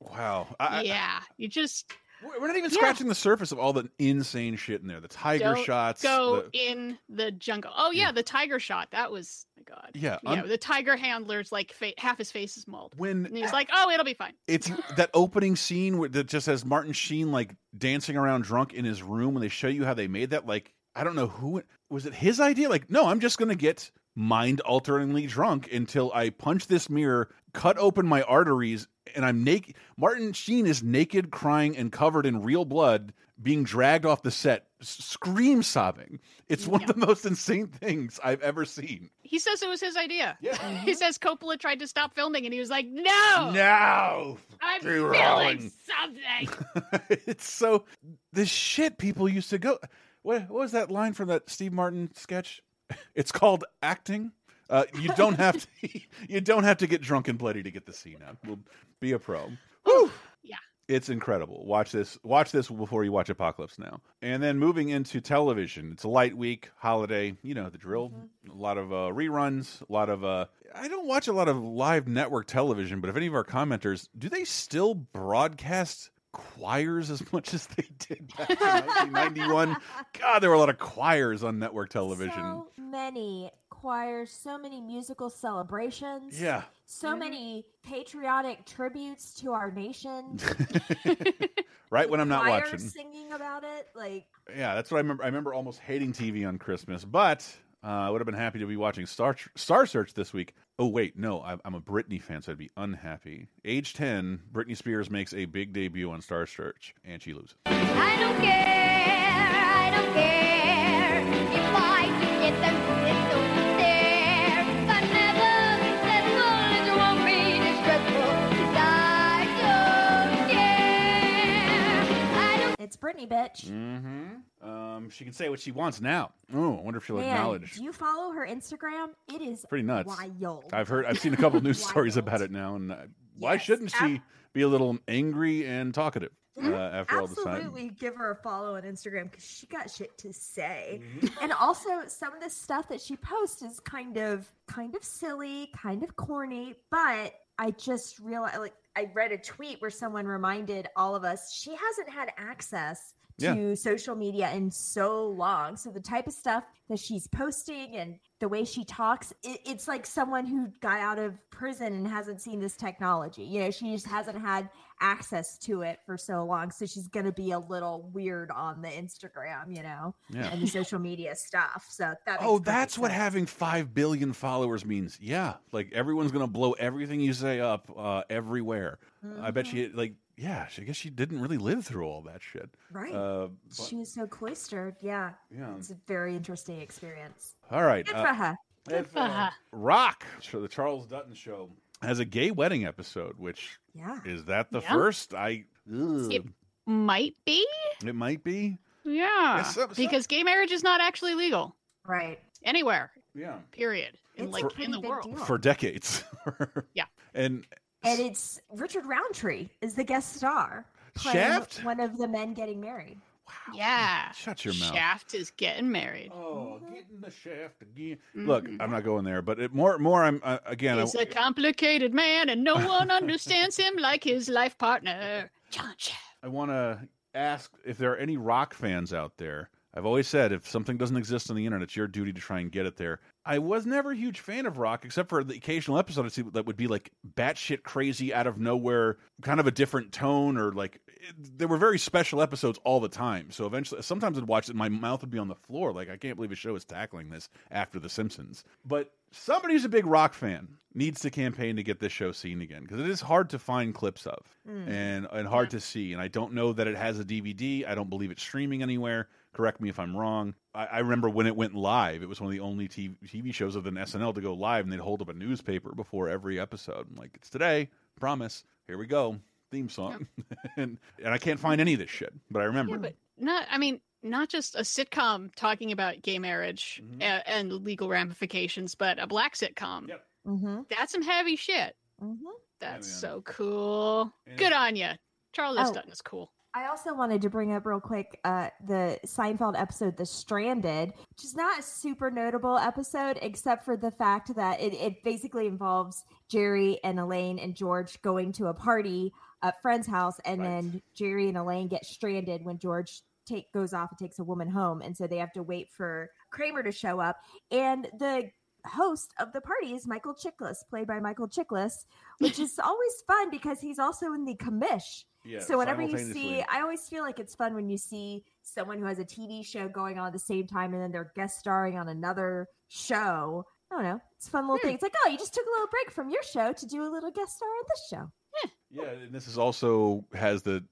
Wow. I, I- yeah you just we're not even Yeah. scratching the surface of all the insane shit in there. The tiger don't shots. go the- in the jungle oh yeah, the tiger shot that was my god Yeah, yeah un- the tiger handler's like fa- half his face is mauled When- and he's like oh it'll be fine It's that opening scene where that just has Martin Sheen like dancing around drunk in his room when they show you how they made that. Like, I don't know who was it his idea. Like, no, I'm just gonna get mind alteringly drunk until I punch this mirror, cut open my arteries, and I'm naked. Martin Sheen is naked, crying, and covered in real blood, being dragged off the set, scream sobbing. It's one of the most insane things I've ever seen. he says it was his idea Yeah. he mm-hmm. says coppola tried to stop filming and he was like no No, i'm too feeling wrong." something it's so the shit people used to go. What, what was that line from that Steve Martin sketch? It's called acting. Uh, you don't have to. You don't have to get drunk and bloody to get the scene out. We'll be a pro. Whew. Yeah. It's incredible. Watch this. Watch this before you watch Apocalypse Now. And then moving into television. It's a light week, holiday. You know the drill. A lot of uh, reruns. A lot of. Uh, I don't watch a lot of live network television, but if any of our commenters do, they still broadcast choirs as much as they did back in 1991. God, there were a lot of choirs on network television. So many choirs, so many musical celebrations. Yeah. So many patriotic tributes to our nation. right when I'm not watching. singing about it. Like Yeah, that's what I remember. I remember almost hating TV on Christmas, but uh, I would have been happy to be watching Star Star Search this week. Oh wait, no, I'm a Britney fan, so I'd be unhappy. Age ten, Britney Spears makes a big debut on Star Search, and she loses. I don't care, I don't care money, bitch. Mm-hmm. Um, she can say what she wants now. Oh, I wonder if she'll Man, acknowledge. do you follow her Instagram? It is Pretty nuts. Wild. I've heard. I've seen a couple news stories about it now, and uh, why shouldn't she be a little angry and talkative uh, after all this time? Absolutely, give her a follow on Instagram because she got shit to say. Mm-hmm. And also, some of the stuff that she posts is kind of, kind of silly, kind of corny. But I just realized, like, I read a tweet where someone reminded all of us she hasn't had access to Yeah. social media in so long. So the type of stuff that she's posting and the way she talks, it, it's like someone who got out of prison and hasn't seen this technology. You know, she just hasn't had access to it for so long. So she's going to be a little weird on the Instagram, you know, Yeah. and the social media stuff. So that Oh, that's perfect what sense. having five billion followers means. Yeah, like everyone's gonna blow everything you say up uh, everywhere. I bet Mm-hmm. she like. Yeah, she- I guess she didn't really live through all that shit. Right. Uh, but- she was so cloistered. Yeah. Yeah. It's a very interesting experience. all right. Good uh, for her. Good for her. Roc, so the Charles Dutton show, has a gay wedding episode. Which Yeah. is that the Yeah. first? I. ugh. It might be. It might be. Yeah. Yes, so- so- because gay marriage is not actually legal Right. anywhere. Yeah. Period. In like a in the world. deal. For decades. Yeah. And And it's Richard Roundtree is the guest star. Playing Shaft? One of the men getting married. Yeah. Shut your mouth. Shaft is getting married. Oh, getting the shaft again. Mm-hmm. Look, I'm not going there, but it, more, more. I'm uh, again. He's I, a complicated man, and no one understands him like his life partner, John Shaft. I want to ask if there are any Roc fans out there. I've always said if something doesn't exist on the internet, it's your duty to try and get it there. I was never a huge fan of Roc, except for the occasional episode I'd see that would be like batshit crazy out of nowhere, kind of a different tone, or like it, there were very special episodes all the time. So eventually, sometimes I'd watch it, and my mouth would be on the floor, like I can't believe a show is tackling this after The Simpsons. But somebody who's a big Roc fan needs to campaign to get this show seen again because it is hard to find clips of Mm. and and hard to see. And I don't know that it has a DVD. I don't believe it's streaming anywhere. Correct me if I'm wrong. I, I remember when it went live, it was one of the only TV, TV shows other than SNL to go live, and they'd hold up a newspaper before every episode. I'm like, it's today, promise. Here we go, theme song, and and I can't find any of this shit, but I remember. Yeah, but not. I mean, not just a sitcom talking about gay marriage Mm-hmm. a- and legal ramifications, but a black sitcom. Yep. Mm-hmm. That's some heavy shit. Mm-hmm. That's man. so cool. And Good on you. Charlie Oh. Dutton is cool. I also wanted to bring up real quick uh, the Seinfeld episode, The Stranded, which is not a super notable episode, except for the fact that it, it basically involves Jerry and Elaine and George going to a party at friend's house, and then Jerry and Elaine get stranded when George take goes off and takes a woman home, and so they have to wait for Kramer to show up, and the host of the party is Michael Chiklis, played by Michael Chiklis, which is always fun because he's also in the commish. Yeah, so whenever you see. I always feel like it's fun when you see someone who has a TV show going on at the same time and then they're guest starring on another show. I don't know. It's a fun little hmm. thing. It's like, oh, you just took a little break from your show to do a little guest star on this show. Yeah, and this is also has the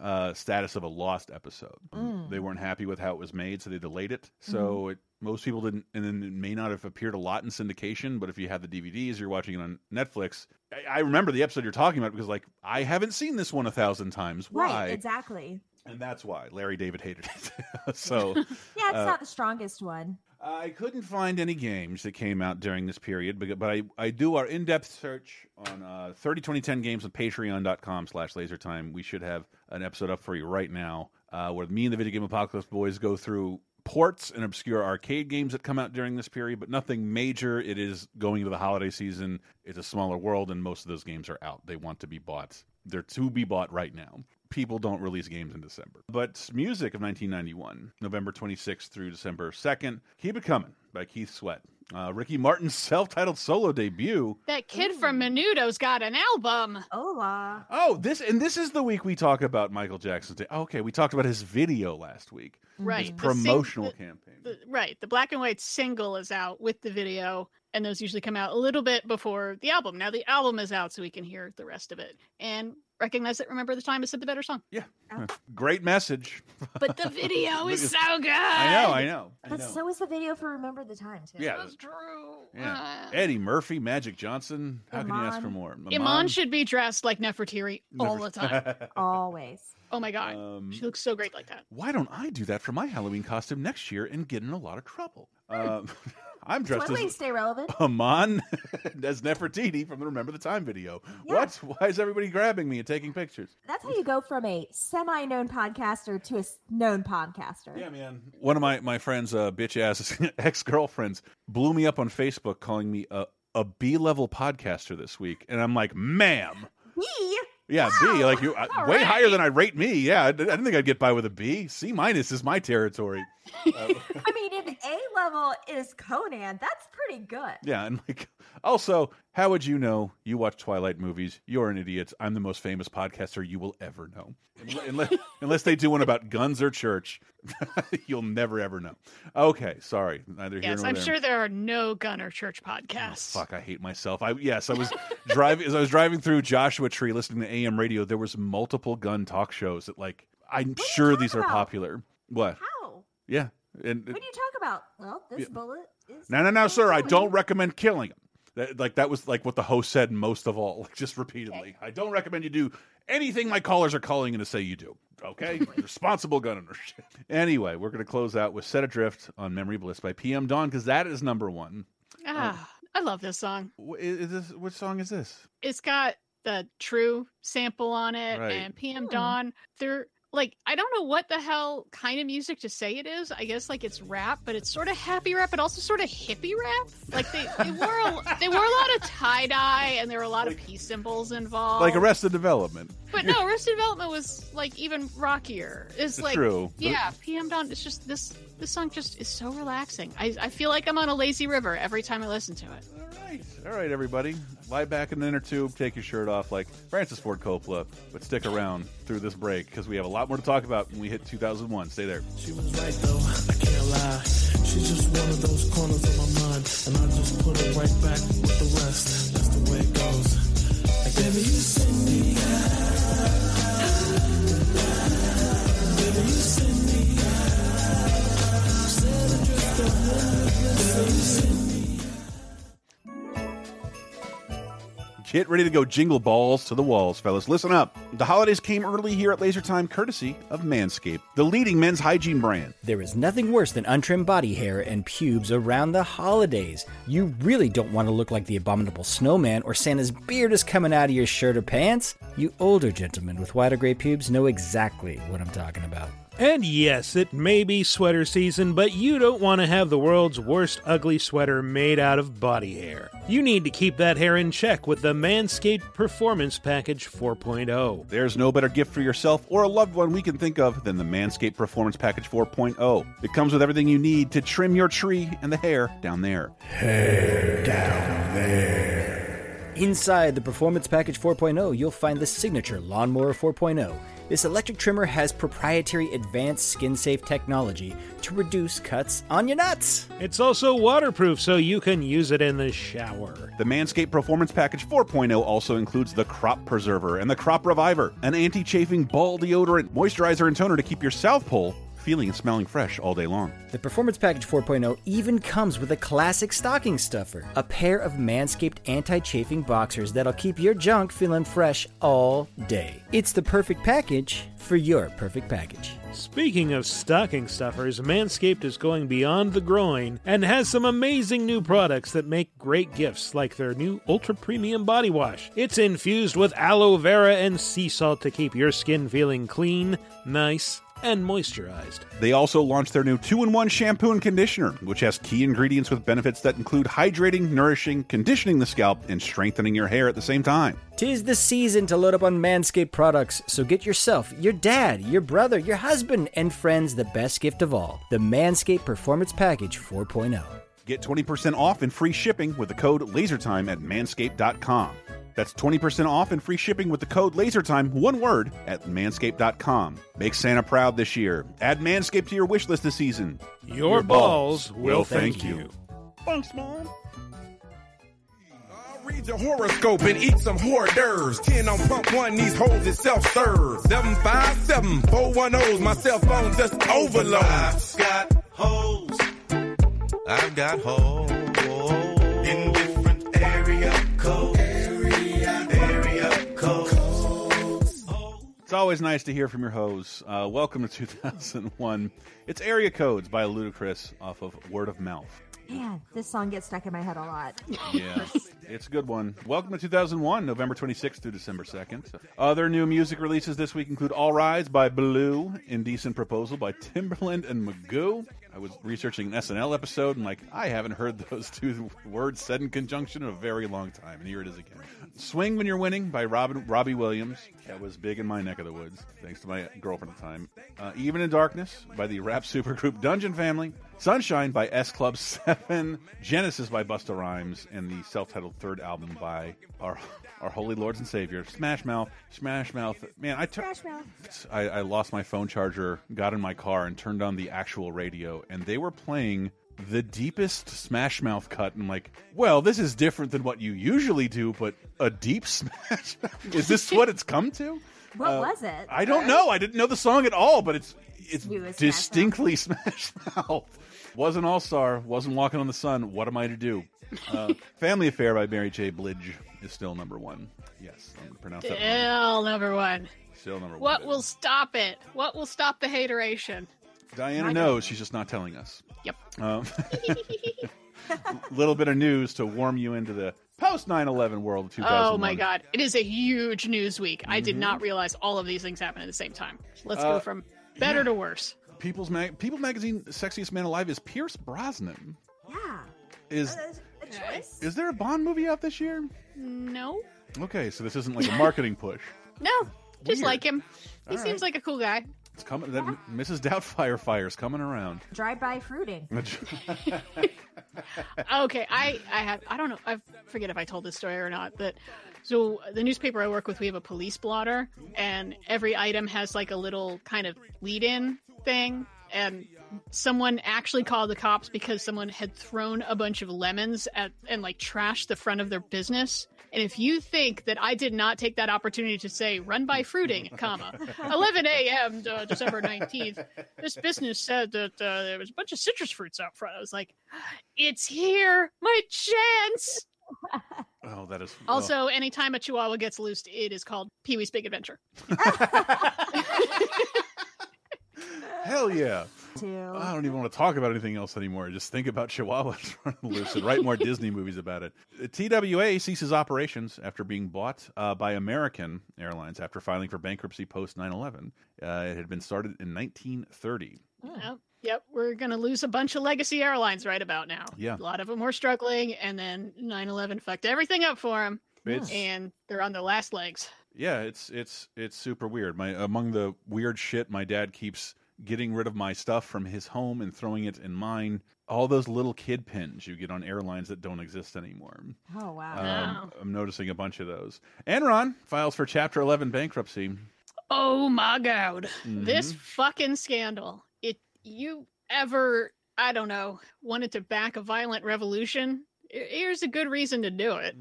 uh, status of a lost episode. Mm. They weren't happy with how it was made, so they delayed it. So it, most people didn't, and then it may not have appeared a lot in syndication. But if you have the DVDs, you're watching it on Netflix. I, I remember the episode you're talking about because, like, I haven't seen this one a thousand times. Why? Right, exactly. And that's why Larry David hated it. so Yeah, it's uh, not the strongest one. I couldn't find any games that came out during this period, but, but I, I do our in-depth search on uh, 30 2010 games on patreon.com slash lasertime. We should have an episode up for you right now uh, where me and the Video Game Apocalypse boys go through ports and obscure arcade games that come out during this period, but nothing major. It is going into the holiday season. It's a smaller world, and most of those games are out. They want to be bought. They're to be bought right now. People don't release games in December. But music of 1991, November 26th through December 2nd, Keep It Coming by Keith Sweat. Uh, Ricky Martin's self-titled solo debut. That kid from Menudo's got an album. Hola. Oh, this and this is the week we talk about Michael Jackson's. Day. Okay, we talked about his video last week. Right. His the sing- promotional the- campaign. the- right. The black and white single is out with the video, and those usually come out a little bit before the album. Now the album is out, so we can hear the rest of it. And recognize it, Remember the Time is the better song. Yeah. Great message. But the video is so good. I know, I know. I But know. so is the video for Remember the Time too. Yeah. That's true. Yeah. Eddie Murphy, Magic Johnson. How can you ask for more? Iman should be dressed like Nefertiti all the time. Always. Oh my god, Um, she looks so great like that. Why don't I do that for my Halloween costume next year and get in a lot of trouble? Um, I'm dressed as stay relevant. Iman as Nefertiti from the Remember the Time video. What? Why is everybody grabbing me and taking pictures? That's how you go from a semi-known podcaster to a known podcaster. Yeah, man. One of my my friends, uh, bitch ass ex girlfriends, blew me up on Facebook calling me a a B level podcaster this week, and I'm like, ma'am. B. Yeah, B. Like you, uh, way right. higher than I rate me. Yeah, I, I didn't think I'd get by with a B. C minus is my territory. Uh, I mean, if A level is Conan, that's pretty good. Yeah, and like also, how would you know you watch Twilight movies? You're an idiot. I'm the most famous podcaster you will ever know. Unless, unless they do one about guns or church, you'll never ever know. Okay, sorry. Neither here Yes, nor I'm there. sure there are no Gunner Church podcasts. Oh, fuck, I hate myself. I yes, I was driving as I was driving through Joshua Tree listening to AM radio. There was multiple gun talk shows that like I'm sure these are about? popular. What? How? Yeah. And What do you talk about? Well, this Yeah. bullet is. No, no, no, sir. I don't recommend killing him. That, like that was like what the host said most of all, like just repeatedly. Eh. I don't recommend you do anything my callers are calling in to say you do. Okay, responsible gun ownership. Anyway, we're going to close out with "Set Adrift" on "Memory Bliss" by PM Dawn because that is number one. Ah, uh, I love this song. Is this what song is this? It's got the True sample on it Right. and PM hmm. Dawn. They're like I don't know what the hell kind of music to say it is. I guess like it's rap, but it's sort of happy rap, but also sort of hippie rap. Like they, they wore a, they wore a lot of tie dye and there were a lot of peace symbols involved. Like Arrested Development. But no, Arrested Development was like even rockier. It's like True. yeah, PM Dawn. It's just this this song just is so relaxing. I I feel like I'm on a lazy river every time I listen to it. All right, everybody, lie back in the inner tube, take your shirt off like Francis Ford Coppola, but stick around through this break because we have a lot more to talk about when we hit 2001. Stay there. She was right though, I can't lie. She's just one of those corners of my mind, and I just put it right back with the rest. That's the way it goes. Like, you send me out. Get ready to go jingle balls to the walls, fellas. Listen up. The holidays came early here at Laser Time, courtesy of Manscaped, the leading men's hygiene brand. There is nothing worse than untrimmed body hair and pubes around the holidays. You really don't want to look like the abominable snowman or Santa's beard is coming out of your shirt or pants. You older gentlemen with white or gray pubes know exactly what I'm talking about. And yes, it may be sweater season, but you don't want to have the world's worst ugly sweater made out of body hair. You need to keep that hair in check with the Manscaped Performance Package 4.0. There's no better gift for yourself or a loved one we can think of than the Manscaped Performance Package 4.0. It comes with everything you need to trim your tree and the hair down there. Hair down there. Inside the Performance Package 4.0, you'll find the signature Lawnmower 4.0. This electric trimmer has proprietary advanced skin safe technology to reduce cuts on your nuts. It's also waterproof, so you can use it in the shower. The Manscaped Performance Package 4.0 also includes the Crop Preserver and the Crop Reviver, an anti chafing ball deodorant, moisturizer, and toner to keep your South Pole feeling and smelling fresh all day long. The Performance Package 4.0 even comes with a classic stocking stuffer, a pair of Manscaped anti chafing boxers that'll keep your junk feeling fresh all day. It's the perfect package for your perfect package. Speaking of stocking stuffers, Manscaped is going beyond the groin and has some amazing new products that make great gifts, like their new Ultra Premium Body Wash. It's infused with aloe vera and sea salt to keep your skin feeling clean, nice, and moisturized. They also launched their new 2 in 1 shampoo and conditioner, which has key ingredients with benefits that include hydrating, nourishing, conditioning the scalp, and strengthening your hair at the same time. Tis the season to load up on Manscaped products, so get yourself, your dad, your brother, your husband, and friends the best gift of all the Manscaped Performance Package oh. 4.0. Get 20% off and free shipping with the code LASERTIME at manscaped.com. That's 20% off and free shipping with the code LASERTIME, one word, at manscaped.com. Make Santa proud this year. Add Manscaped to your wish list this season. Your balls will thank you. Thanks, Mom. I'll read your horoscope and eat some hors d'oeuvres. 10 on pump one, these hoes is self-serve. 757 410's my cell phone just overload. I've got hoes. I've got hoes. In different area codes. Codes. It's always nice to hear from your hoes. Uh, welcome to 2001. It's Area Codes by Ludacris off of Word of Mouth. Man, this song gets stuck in my head a lot. Yeah, it's a good one. Welcome to 2001, November 26th through December 2nd. Other new music releases this week include All Rise by Blue, Indecent Proposal by Timbaland and Magoo. I was researching an SNL episode and like, I haven't heard those two words said in conjunction in a very long time, and here it is again. Swing When You're Winning by Robin, Robbie Williams. That was big in my neck of the woods, thanks to my girlfriend at the time. Uh, Even in Darkness by the rap supergroup Dungeon Family. Sunshine by S Club 7. Genesis by Busta Rhymes. And the self titled third album by our, our holy lords and savior, Smash Mouth. Smash Mouth. Man, I, tur- I, I lost my phone charger, got in my car, and turned on the actual radio, and they were playing the deepest Smash Mouth cut. And like, well, this is different than what you usually do, but a deep Smash Mouth? Is this what it's come to? What Uh, was it? I don't know. I didn't know the song at all, but it's it's It distinctly Smash Mouth. Wasn't All Star, wasn't Walking on the Sun. What am I to do? Uh, Family Affair by Mary J. Blige is still number one. Yes, I'm gonna pronounce that. Still number one. Still number one. What will stop it? What will stop the hateration? Diana knows. She's just not telling us. Yep. Um, little bit of news to warm you into the post 9/11 world of 2001. Oh my god, it is a huge news week. I did not realize all of these things happened at the same time. Let's Uh, go from better yeah. to worse. People's Mag- People Magazine Sexiest Man Alive is Pierce Brosnan. Yeah. Is A choice. is there a Bond movie out this year? No, Okay, so this isn't like a marketing push. no, just Weird. like him. He All seems like a cool guy. It's coming. That Mrs. Doubtfire fire's coming around. Drive-by fruiting. okay, I I have I don't know I forget if I told this story or not, but so the newspaper I work with, we have a police blotter, and every item has like a little kind of lead-in thing, and someone actually called the cops because someone had thrown a bunch of lemons at and like trashed the front of their business. And if you think that I did not take that opportunity to say run by fruiting, comma, 11 a.m. to December 19th, this business said that uh, there was a bunch of citrus fruits out front. I was like, it's here, my chance. Oh, that is Also, anytime a chihuahua gets loosed, it is called Pee Wee's Big Adventure. Hell yeah. Too. I don't even want to talk about anything else anymore. Just think about Chihuahuas running loose and write more Disney movies about it. TWA ceases operations after being bought uh, by American Airlines after filing for bankruptcy post 9 11. Uh, it had been started in 1930. Yep, yep, we're going to lose a bunch of legacy airlines right about now. Yeah. A lot of them were struggling, and then 9 11 fucked everything up for them. It's- And they're on their last legs. Yeah, it's it's it's super weird. My among the weird shit, my dad keeps getting rid of my stuff from his home and throwing it in mine. All those little kid pins you get on airlines that don't exist anymore. Oh wow. Um, I'm noticing a bunch of those. Enron files for Chapter 11 bankruptcy. Oh my god. This Mhm. fucking scandal. It you ever I don't know, wanted to back a violent revolution? Here's a good reason to do it.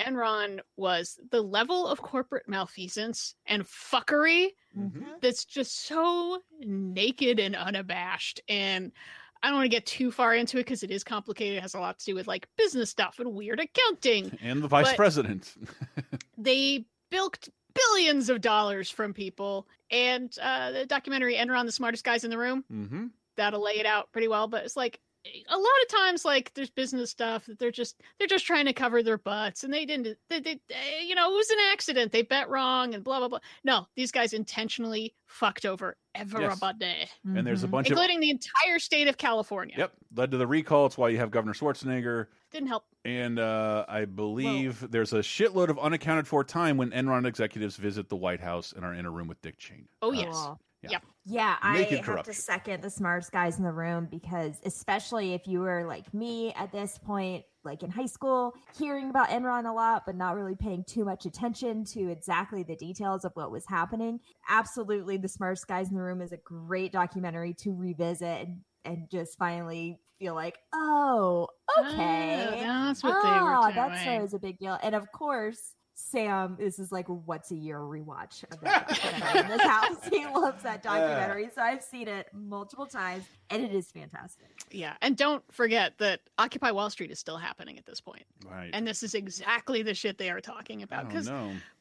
Enron was the level of corporate malfeasance and fuckery that's just so naked and unabashed and I don't want to get too far into it because it is complicated. It has a lot to do with like business stuff and weird accounting. And the vice But- president. they bilked billions of dollars from people and uh the documentary enron the smartest guys in the room mm-hmm. that'll lay it out pretty well but it's like a lot of times like there's business stuff that they're just they're just trying to cover their butts and they didn't they, they, they- you know it was an accident they bet wrong and blah blah blah no these guys intentionally fucked over everybody And there's a bunch of including the entire state of california Yep, led to the recall. It's why you have Governor Schwarzenegger. didn't help And uh, I believe there's a shitload of unaccounted for time when Enron executives visit the White House and are in a room with Dick Cheney. oh yes Cool. Yeah. yep Yeah, I have corruption. to second the smartest guys in the room because, especially if you were like me at this point, like in high school, hearing about Enron a lot, but not really paying too much attention to exactly the details of what was happening. Absolutely, the smartest guys in the room is a great documentary to revisit and and just finally feel like, oh, okay, Oh, that's what they were Ah, That's doing. always a big deal. And of course, Sam, this is like once a year rewatch of that documentary in this house. He loves that documentary, so I've seen it multiple times, and it is fantastic. Yeah, and don't forget that Occupy Wall Street is still happening at this point. Right. And this is exactly the shit they are talking about. Oh, Because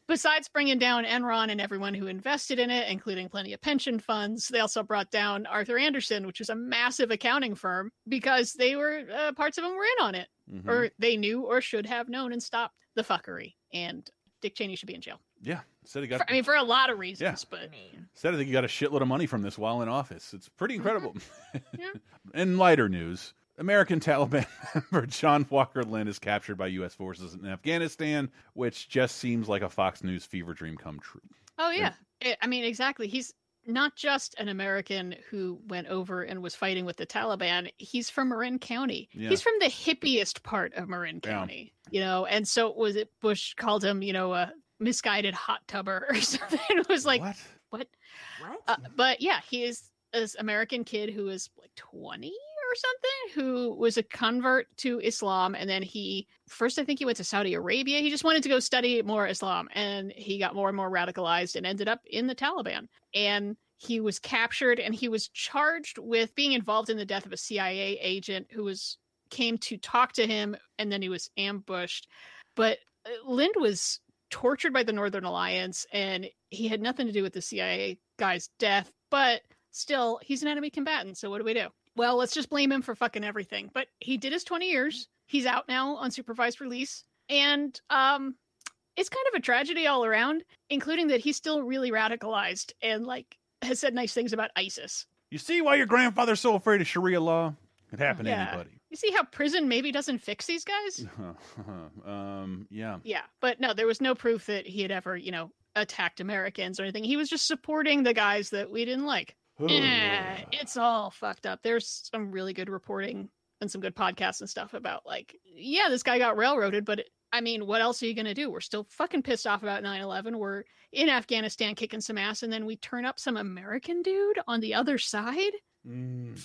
besides bringing down Enron and everyone who invested in it, including plenty of pension funds, they also brought down Arthur Andersen, which was a massive accounting firm, because they were uh, parts of them were in on it, Mhm. or they knew or should have known and stopped the fuckery. And Dick Cheney should be in jail. Yeah. Said he got. For- I mean, for a lot of reasons, Yeah. but Said I think he got a shitload of money from this while in office. It's pretty Mm-hmm. incredible. in lighter news, American Taliban member John Walker Lindh is captured by U.S. forces in Afghanistan, which just seems like a Fox News fever dream come true. Oh yeah, I- I mean exactly. He's not just an American who went over and was fighting with the Taliban. He's from Marin County. Yeah. He's from the hippiest part of Marin County, Yeah. County. You know, and so was it Bush called him, you know, a misguided hot tubber or something. It was like what? What? What? Uh, but yeah, he is this American kid who is like 20 or something who was a convert to Islam and then he first I think he went to Saudi Arabia. He just wanted to go study more Islam and he got more and more radicalized and ended up in the Taliban. And he was captured and he was charged with being involved in the death of a CIA agent who was came to talk to him and then he was ambushed. But uh, Lindh was tortured by the Northern Alliance and he had nothing to do with the CIA guy's death, but still he's an enemy combatant. So what do we do? Well, let's just blame him for fucking everything. But he did his 20 years. He's out now on supervised release. And um it's kind of a tragedy all around, including that he's still really radicalized and like has said nice things about ISIS. You see why your grandfather's so afraid of Sharia law? It happened to anybody. You see how prison maybe doesn't fix these guys? um, yeah. Yeah, but no, there was no proof that he had ever, you know, attacked Americans or anything. He was just supporting the guys that we didn't like. Eh, it's all fucked up. There's some really good reporting and some good podcasts and stuff about like, yeah, this guy got railroaded, but I mean, what else are you going to do? We're still fucking pissed off about 9/11. We're in Afghanistan kicking some ass and then we turn up some American dude on the other side? Mm,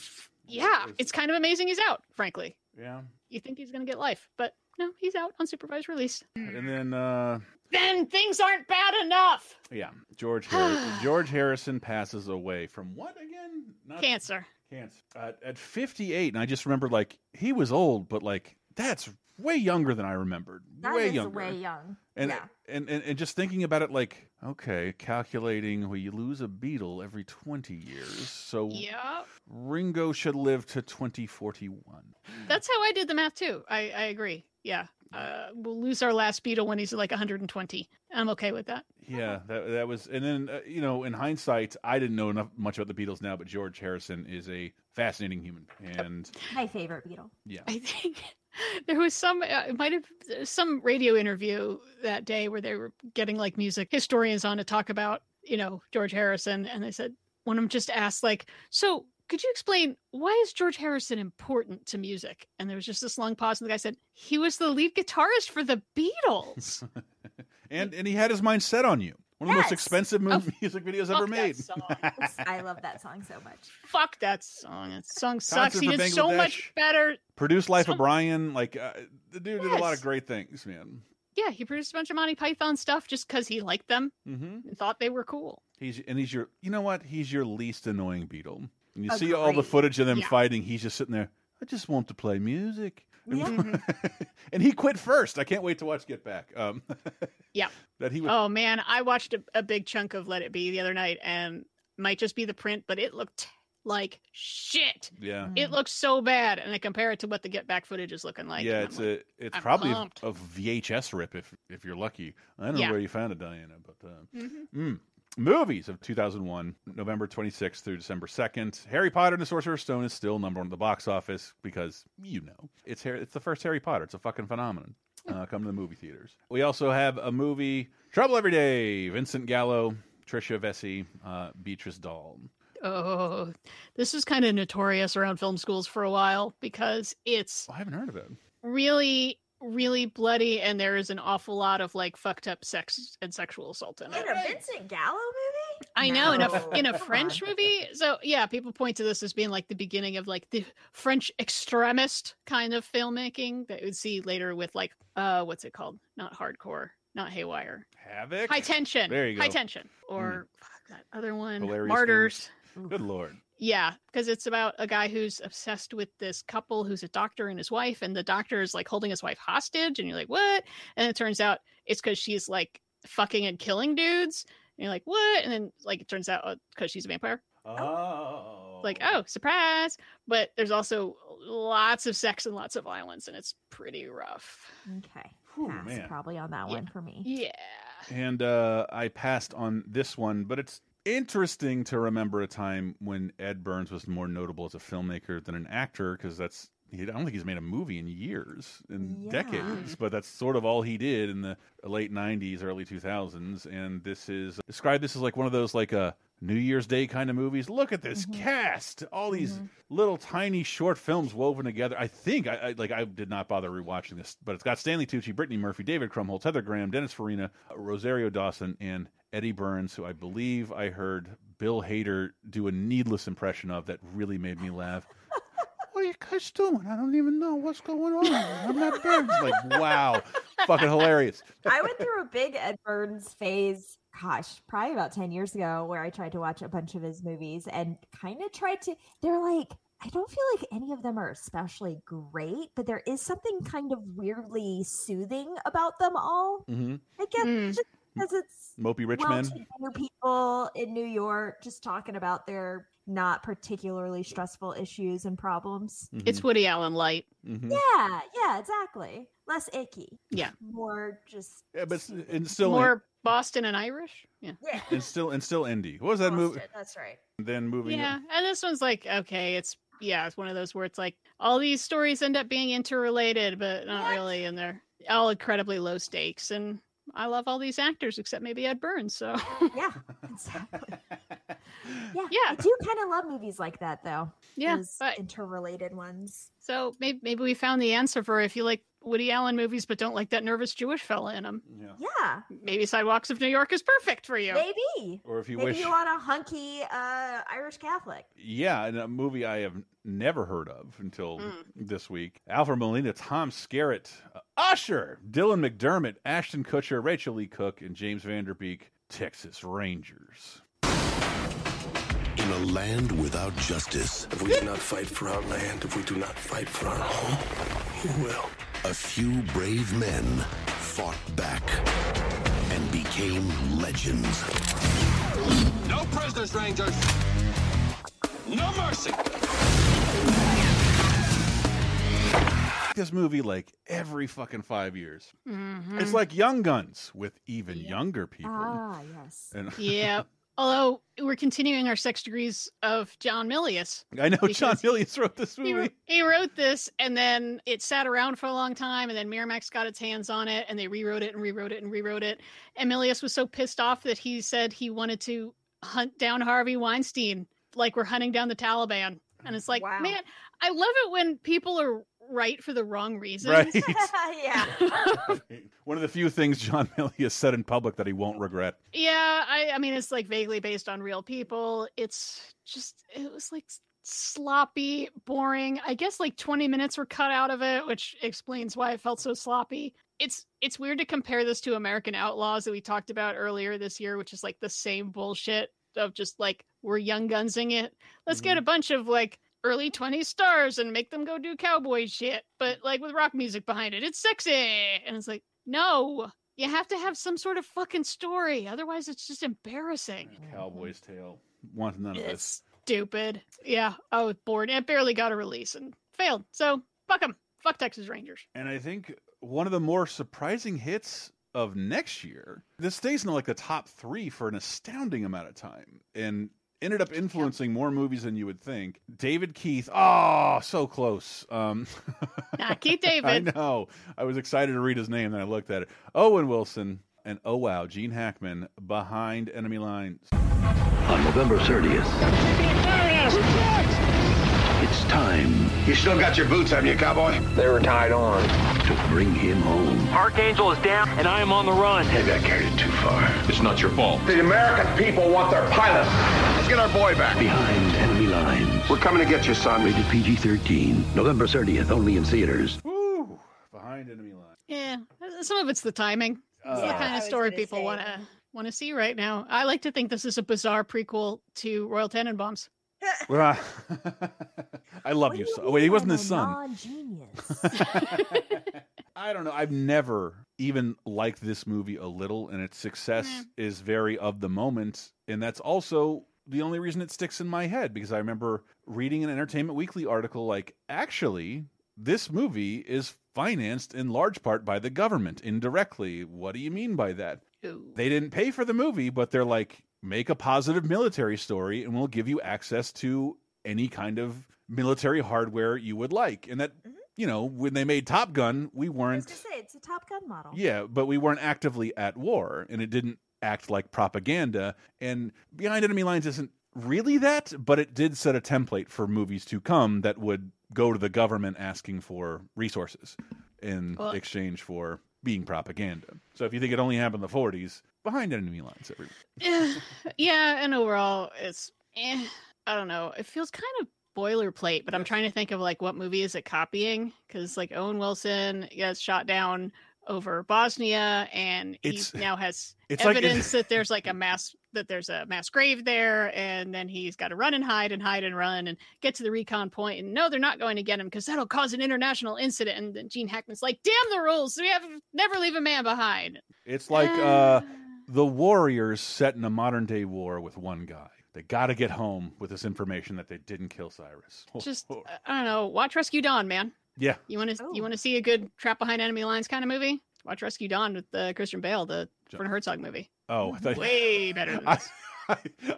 Yeah, it's kind of amazing he's out, frankly. yeah. You think he's going to get life, but no, he's out on supervised release. And then, uh, Then things aren't bad enough. yeah, George Harrison, George Harrison passes away from what again? Not Cancer. Cancer. Uh, at 58, and I just remember like he was old, but like that's way younger than I remembered. That way is younger. way young. And, yeah. and, and and just thinking about it, like okay, calculating, well, you lose a Beatle every 20 years, so Yeah. Ringo should live to 2041. That's how I did the math too. I, I agree. Yeah. Uh, we'll lose our last Beatle when he's like 120. I'm okay with that. Yeah, that that was, and then uh, you know, in hindsight, I didn't know enough much about the Beatles now, but George Harrison is a fascinating human, and My favorite Beatle. yeah, I think there was some, uh, it might have some radio interview that day where they were getting like music historians on to talk about, you know, George Harrison. And they said, one of them just asked, like, so could you explain why is George Harrison important to music? And there was just this long pause, and the guy said, he was the lead guitarist for the Beatles. and and he had his mind set on you. One of the most Yes. expensive mu- music videos ever made. I love that song so much. Fuck that song. That song sucks. Concert He did so much better. Produced Life of Brian, like uh, the dude did a lot of great things, man. Yeah, he produced a bunch of Monty Python stuff just because he liked them Mm-hmm. and thought they were cool. He's and he's your, you know what? He's your least annoying Beatle. And you see all the footage of them Yeah. fighting. He's just sitting there. I just want to play music. Yeah. and he quit first. I can't wait to watch Get Back. Um, Yeah. that he was. Oh man, I watched a, a big chunk of Let It Be the other night, and might just be the print, but it looked like shit. Yeah. It looks so bad, and I compare it to what the Get Back footage is looking like. yeah, it's like, a it's I'm probably a, pumped. a VHS rip if if you're lucky. I don't Yeah. know where you found it, Diana, but uh, Mhm. mm. Movies of 2001, November 26th through December 2nd. Harry Potter and the Sorcerer's Stone is still number one at the box office because you know it's Harry, it's the first Harry Potter. It's a fucking phenomenon. Uh, come to the movie theaters. We also have a movie, Trouble Every Day. Vincent Gallo, Tricia Vessey, uh, Béatrice Dalle. Oh, this was kind of notorious around film schools for a while because it's I haven't heard of it. really, really bloody, and there is an awful lot of like fucked up sex and sexual assault in Wait, it. a Vincent Gallo movie? I know in a in a French movie. So yeah, people point to this as being like the beginning of like the French extremist kind of filmmaking that you'd see later with like uh what's it called? Not hardcore, not haywire. Havoc. High tension. There you go. High tension. Or fuck, that other one. Hilarious Martyrs. Good lord. Yeah, because it's about a guy who's obsessed with this couple who's a doctor and his wife, and the doctor is like holding his wife hostage, and you're like, what? And it turns out it's because she's like fucking and killing dudes. And you're like, what? And then like it turns out because she's a vampire. Oh. Like, oh, surprise. But there's also lots of sex and lots of violence, and it's pretty rough. Okay. Whew, Pass man. probably on that one for me. Yeah. And uh, I passed on this one, but it's interesting to remember a time when Ed Burns was more notable as a filmmaker than an actor because that's I don't think he's made a movie in years, in Yeah. decades, but that's sort of all he did in the late '90s, early 2000s. And this is described this as like one of those like a New Year's Day kind of movies. Look at this mm-hmm. cast, all these mm-hmm. little tiny short films woven together. I think I, I like I did not bother rewatching this, but it's got Stanley Tucci, Brittany Murphy, David Krumholtz, Heather Graham, Dennis Farina, Rosario Dawson, and Eddie Burns, who I believe I heard Bill Hader do a needless impression of that really made me laugh. what are you guys doing? I don't even know what's going on. I'm not Burns. Like, wow, fucking hilarious. I went through a big Ed Burns phase, gosh, probably about 10 years ago, where I tried to watch a bunch of his movies and kind of tried to. They're like, I don't feel like any of them are especially great, but there is something kind of weirdly soothing about them all. Mm-hmm. I guess just because it's Mopey rich men. people in New York just talking about their not particularly stressful issues and problems. It's Woody Allen light. Mhm. Yeah, yeah, exactly. Less icky. Yeah. More just Yeah, but and still More Boston and Irish. Yeah. yeah. and still and still indie. What was that movie? That's right. And Then moving. Yeah, and this one's like okay, it's yeah, it's one of those where it's like all these stories end up being interrelated, but not really, and they're all incredibly low stakes. And I love all these actors except maybe Ed Burns. So yeah, exactly. Yeah, Yeah. I do kind of love movies like that, though. Yeah, Those interrelated ones. so maybe maybe we found the answer for if you like Woody Allen movies but don't like that nervous Jewish fella in them. Yeah. Yeah, Maybe Sidewalks of New York is perfect for you. maybe. Or if you maybe wish- you want a hunky uh, Irish Catholic. Yeah, and a movie I have never heard of until Hmm. this week. Alfred Molina, Tom Skerritt, uh, Usher, Dylan McDermott, Ashton Kutcher, Rachael Leigh Cook, and James Van Der Beek, Texas Rangers. In a land without justice, if we do not fight for our land, if we do not fight for our home, who will? A few brave men fought back and became legends. No prisoners, Rangers. No mercy. This movie like every fucking five years. Mhm. It's like Young Guns with even younger people. Ah, yes. And yeah. Although we're continuing our sex degrees of John Milius. I know John because Milius wrote this He, movie. he wrote this and then it sat around for a long time and then Miramax got its hands on it and they rewrote it and rewrote it and rewrote it. And Milius was so pissed off that he said he wanted to hunt down Harvey Weinstein like we're hunting down the Taliban. And it's like, man, I love it when people are right for the wrong reasons. Right. yeah. One of the few things John Milius said in public that he won't regret. Yeah, I, I mean, it's like vaguely based on real people. It's just, it was like sloppy, boring. I guess like 20 minutes were cut out of it, which explains why it felt so sloppy. It's it's weird to compare this to American Outlaws that we talked about earlier this year, which is like the same bullshit of just like we're young gunsing it. Let's get mm-hmm. a bunch of like early 20s stars and make them go do cowboy shit, but like with rock music behind it. It's sexy. And it's like, no, you have to have some sort of fucking story. Otherwise, it's just embarrassing. Cowboy's Tale. Want none of this. Stupid. Yeah, oh, I was bored. It barely got a release and failed. So fuck them. Fuck Texas Rangers. And I think one of the more surprising hits of next year, this stays in like the top three for an astounding amount of time and ended up influencing more movies than you would think. David Keith, oh, so close. Um, Nah, Keith I David. know. I was excited to read his name, then I looked at it. Owen Wilson and oh wow, Gene Hackman behind enemy lines. On November 30th, It's time You still got your boots on you, cowboy? They were tied on. to bring him home. Archangel is down, and I am on the run. Maybe I carried it too far. It's not your fault. The American people want their pilots. Let's get our boy back. Behind enemy lines. We're coming to get you, son. Rated PG-13. November 30th, only in theaters. Woo! Behind enemy line. Yeah, uh, some of it's the timing. It's the kind of story people want to want to see right now. I like to think this is a bizarre prequel to Royal Tenenbaums. Well, I love What you. do So, wait, he wasn't his son. Non-genius. I don't know. I've never even liked this movie a little, and its success is very of the moment. And that's also the only reason it sticks in my head because I remember reading an Entertainment Weekly article like, actually, this movie is financed in large part by the government indirectly. What do you mean by that? They didn't pay for the movie, but they're like, make a positive military story and we'll give you access to any kind of military hardware you would like. And that, mm-hmm. you know, when they made Top Gun, we weren't, gonna say it's a Top Gun model. yeah, but we weren't actively at war and it didn't act like propaganda. And Behind Enemy Lines isn't really that, but it did set a template for movies to come that would go to the government asking for resources in Well- exchange for being propaganda. So if you think it only happened in the 40s, Behind Enemy Lines, every Yeah, yeah, and overall, it's eh, I don't know. It feels kind of boilerplate, but I'm trying to think of like what movie is it copying? Because like Owen Wilson gets shot down over Bosnia, and It's- he now has it's like- evidence that there's like a mass that there's a mass grave there, and then he's got to run and hide and hide and run and get to the recon point. And no, they're not going to get him because that'll cause an international incident. And then Gene Hackman's like, "Damn the rules! We have never leave a man behind." It's like uh, the Warriors set in a modern day war with one guy. They got to get home with this information that they didn't kill Cyrus. Just I don't know. Watch Rescue Dawn, man. Yeah, You want to you want to see a good trap behind enemy lines kind of movie? Watch Rescue Dawn with uh, Christian Bale, the Werner Herzog movie. Oh, I thought, Way better than I, this. I,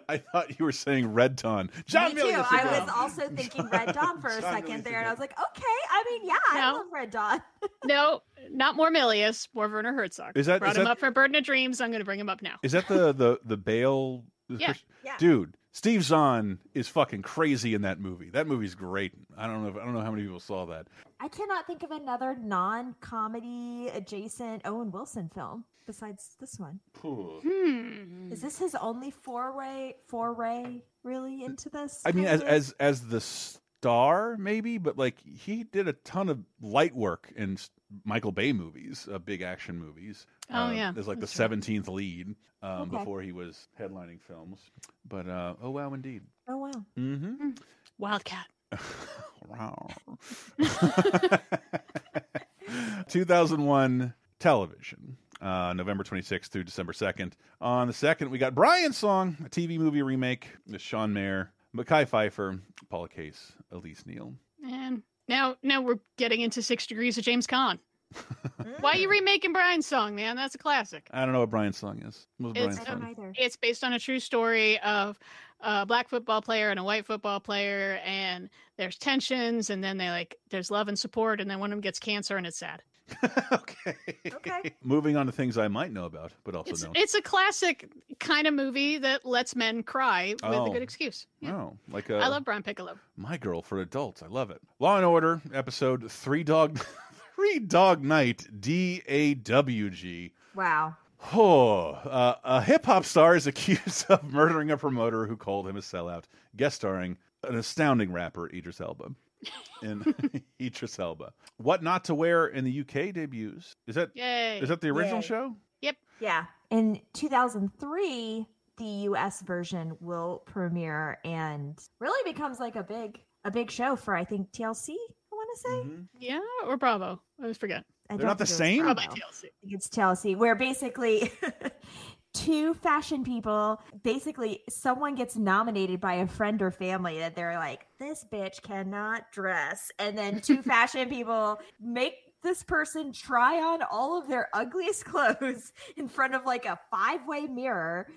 I thought you were saying Red Dawn. John Me too. I again. was also thinking Red Dawn for a second Milius there, and. I was like, okay. I mean, yeah, I love Red Dawn. no, not more Milius, more Werner Herzog. Is that- brought is him that- up for Burden of Dreams? I'm going to bring him up now. Is that the the the Bale? the Yeah, Chris- yeah. Dude, Steve Zahn is fucking crazy in that movie. That movie's great. I don't know. If, I don't know how many people saw that. I cannot think of another non-comedy adjacent Owen Wilson film besides this one. Hmm. Is this his only foray foray really into this? I mean, as of- as as the star, maybe, but like he did a ton of light work in s- Michael Bay movies, uh, big action movies. Oh, uh, yeah, as like the that's right. seventeenth lead um, Okay. before he was headlining films. But uh, oh wow, indeed. Oh wow. Mm-hmm. Wildcat. Wow. 2001 television, uh, November 26th through December 2nd. On the 2nd, we got Brian's Song, a TV movie remake with Sean Maher, Mekhi Phifer, Paula Case, Elise Neal. And now now we're getting into Six Degrees of James Caan. Why are you remaking Brian's song, man? That's a classic. I don't know what Brian's song is. What It's, Brian's song? um, it's based on a true story of a black football player and a white football player, and there's tensions, and then they like there's love and support, and then one of them gets cancer, and it's sad. Moving on to things I might know about, but also It's don't. it's a classic kind of movie that lets men cry with a Oh. good excuse. Oh, like a, I love Brian Piccolo. My Girl for adults. I love it. Law and Order episode Three Dog Three Dog Night D A W G. Wow. Oh, uh, a hip hop star is accused of murdering a promoter who called him a sellout. Guest starring an astounding rapper, Idris Elba. In Idris Elba. What Not to Wear in the UK debuts. Is that Yay. is that the original Yay. show? Yep. Yeah. In 2003, the US version will premiere and really becomes like a big a big show for I think TLC, I want to say. Mm-hmm. Yeah, or Bravo. I always forget. I They're don't the think it was same? Bravo. TLC. It's TLC, where basically two fashion people, basically someone gets nominated by a friend or family that they're like, this bitch cannot dress. And then two fashion people make this person try on all of their ugliest clothes in front of like a five-way mirror,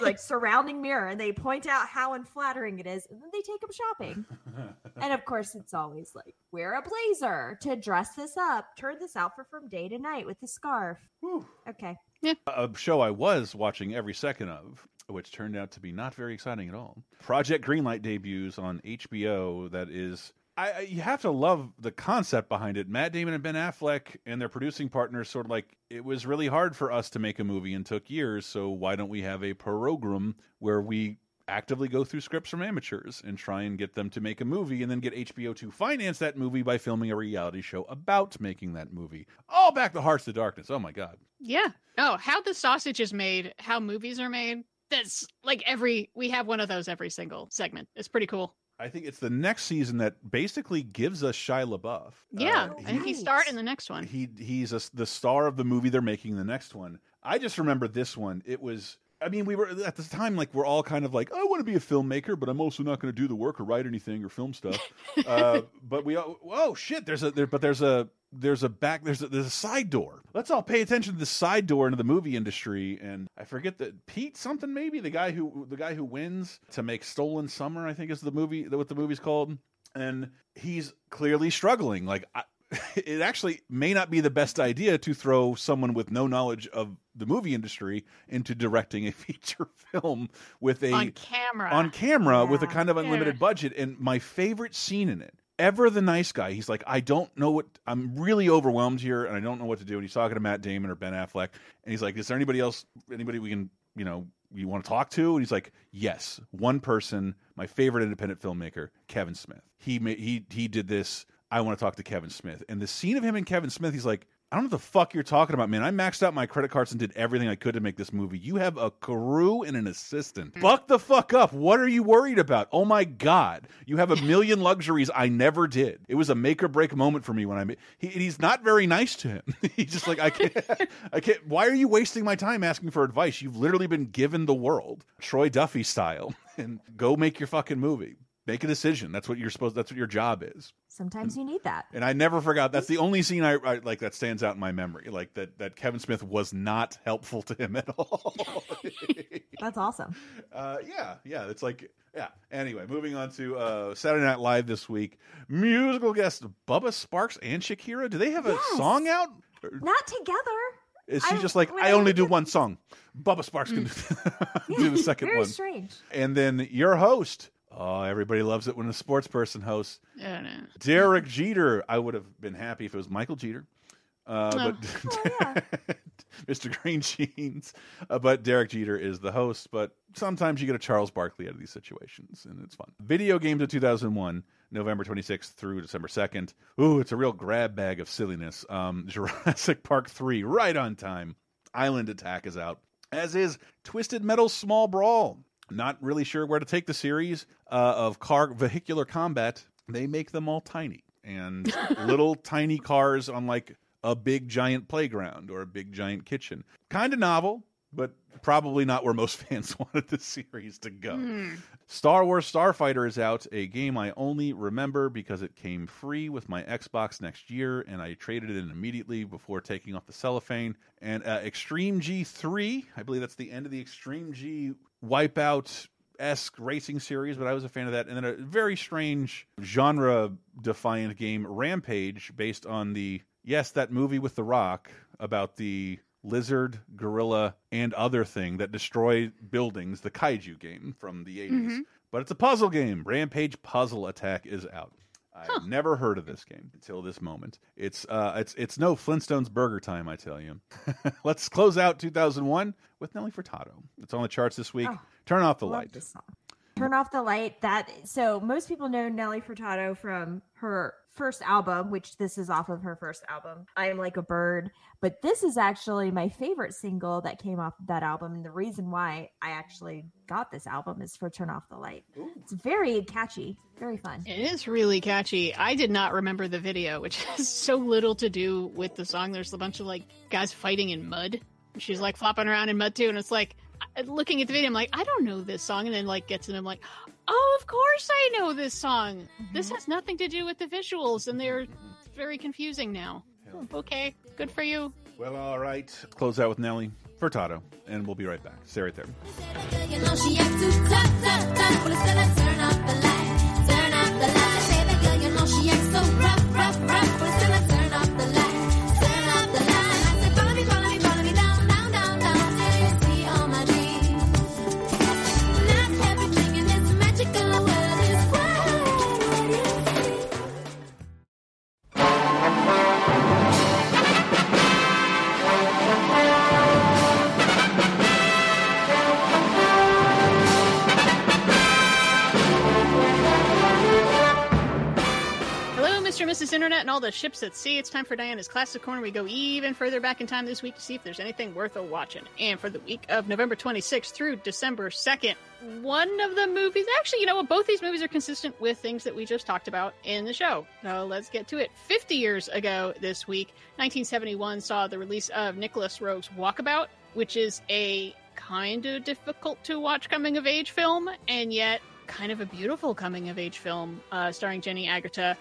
like surrounding mirror, and they point out how unflattering it is, and then they take them shopping. and of course, it's always like wear a blazer to dress this up, turn this outfit from day to night with a scarf. Okay. Yeah. a show I was watching every second of which turned out to be not very exciting at all. Project Greenlight debuts on HBO. That is. I, I, you have to love the concept behind it. Matt Damon and Ben Affleck and their producing partners sort of like it was really hard for us to make a movie and took years. So why don't we have a program where we actively go through scripts from amateurs and try and get them to make a movie and then get HBO to finance that movie by filming a reality show about making that movie. All back the Hearts of Darkness. Oh my god. Yeah. Oh, how the sausage is made, how movies are made. That's like every we have one of those every single segment. It's pretty cool. I think it's the next season that basically gives us Shia LaBeouf. Yeah, Uh, I think he start in the next one. he he's a, the star of the movie they're making the next one. I just remember this one. It was. I mean, we were at the time like we're all kind of like, I want to be a filmmaker, but I'm also not going to do the work or write anything or film stuff. uh, but we, all, oh shit, there's a there, but there's a there's a back there's a, there's a side door. Let's all pay attention to the side door into the movie industry. And I forget that Pete something maybe the guy who the guy who wins to make Stolen Summer, I think is the movie what the movie's called, and he's clearly struggling. Like. I, it actually may not be the best idea to throw someone with no knowledge of the movie industry into directing a feature film with a on camera. on camera with a kind of Yeah. unlimited budget. And my favorite scene in it, ever the nice guy, he's like, I don't know what I'm really overwhelmed here, and I don't know what to do. And he's talking to Matt Damon or Ben Affleck, and he's like, Is there anybody else, anybody we can, you know, you want to talk to? And he's like, Yes, one person, my favorite independent filmmaker, Kevin Smith. He he he did this. I want to talk to Kevin Smith. And the scene of him and Kevin Smith, he's like, I don't know what the fuck you're talking about, man. I maxed out my credit cards and did everything I could to make this movie. You have a crew and an assistant. Mm-hmm. Fuck the fuck up. What are you worried about? Oh my god, you have a million luxuries I never did. It was a make or break moment for me when I made. He, he's not very nice to him. he's just like I can't. I can't. Why are you wasting my time asking for advice? You've literally been given the world, Troy Duffy style, and go make your fucking movie. Make a decision. That's what you're supposed. That's what your job is. Sometimes you need that. And I never forgot. That's the only scene I, I like that stands out in my memory. Like that that Kevin Smith was not helpful to him at all. That's awesome. uh, yeah, yeah. It's like yeah. Anyway, moving on to uh, Saturday Night Live this week. Musical guests Bubba Sparxxx and Shakira. Do they have a Yes. song out? Not together. Is she I- just like I I only do one song? Bubba Sparxxx can do, do the second Very one. strange. And then your host. Oh, everybody loves it when a sports person hosts. Yeah, no. Derek Jeter. I would have been happy if it was Michael Jeter. Uh, but Mr. Green Jeans. Uh, but Derek Jeter is the host. But sometimes you get a Charles Barkley out of these situations, and it's fun. Video games of 2001, November 26th through December 2nd. Ooh, it's a real grab bag of silliness. Um, Jurassic Park 3, right on time. Island Attack is out, as is Twisted Metal Small Brawl. Not really sure where to take the series uh, of car vehicular combat. They make them all tiny and little tiny cars on like a big giant playground or a big giant kitchen. Kind of novel, but probably not where most fans wanted the series to go. Star Wars Starfighter is out, a game I only remember because it came free with my Xbox next year, and I traded it in immediately before taking off the cellophane. And uh, Extreme G3, I believe that's the end of the Extreme G Wipeout esque racing series, but I was a fan of that. And then a very strange genre defiant game, Rampage, based on the yes, that movie with The Rock about the lizard, gorilla, and other thing that destroy buildings, the kaiju game from the 80s. Mhm. But it's a puzzle game. Rampage Puzzle Attack is out. I've never heard of this game until this moment. It's uh, it's it's no Flintstones Burger Time, I tell you. Let's close out 2001 with Nelly Furtado. It's on the charts this week. Oh, Turn off the love light. this song. Turn off the light. That so most people know Nelly Furtado from her first album, which this is off of her first album. I am like a bird, but this is actually my favorite single that came off of that album. And the reason why I actually got this album is for Turn Off the Light. It's very catchy, very fun. It is really catchy. I did not remember the video, which has so little to do with the song. There's a bunch of like guys fighting in mud. She's like flopping around in mud too, and it's like I- looking at the video, I'm like, I don't know this song, and then like gets in, I'm like, oh, of course I know this song. This mm-hmm. has nothing to do with the visuals, and they're very confusing now. Hmm, okay, good for you. Well, all right. Close out with Nelly Furtado, and we'll be right back. Stay right there. You know she acts and all the ships at sea. It's time for Diana's Classic Corner. We go even further back in time this week to see if there's anything worth a watching. And for the week of November 26th through December 2nd, one of the movies, actually, you know what? Both these movies are consistent with things that we just talked about in the show. So let's get to it. 50 years ago this week, 1971 saw the release of Nicolas Roeg's Walkabout, which is a kind of difficult to watch coming of age film, and yet kind of a beautiful coming of age film uh, starring Jenny Agutter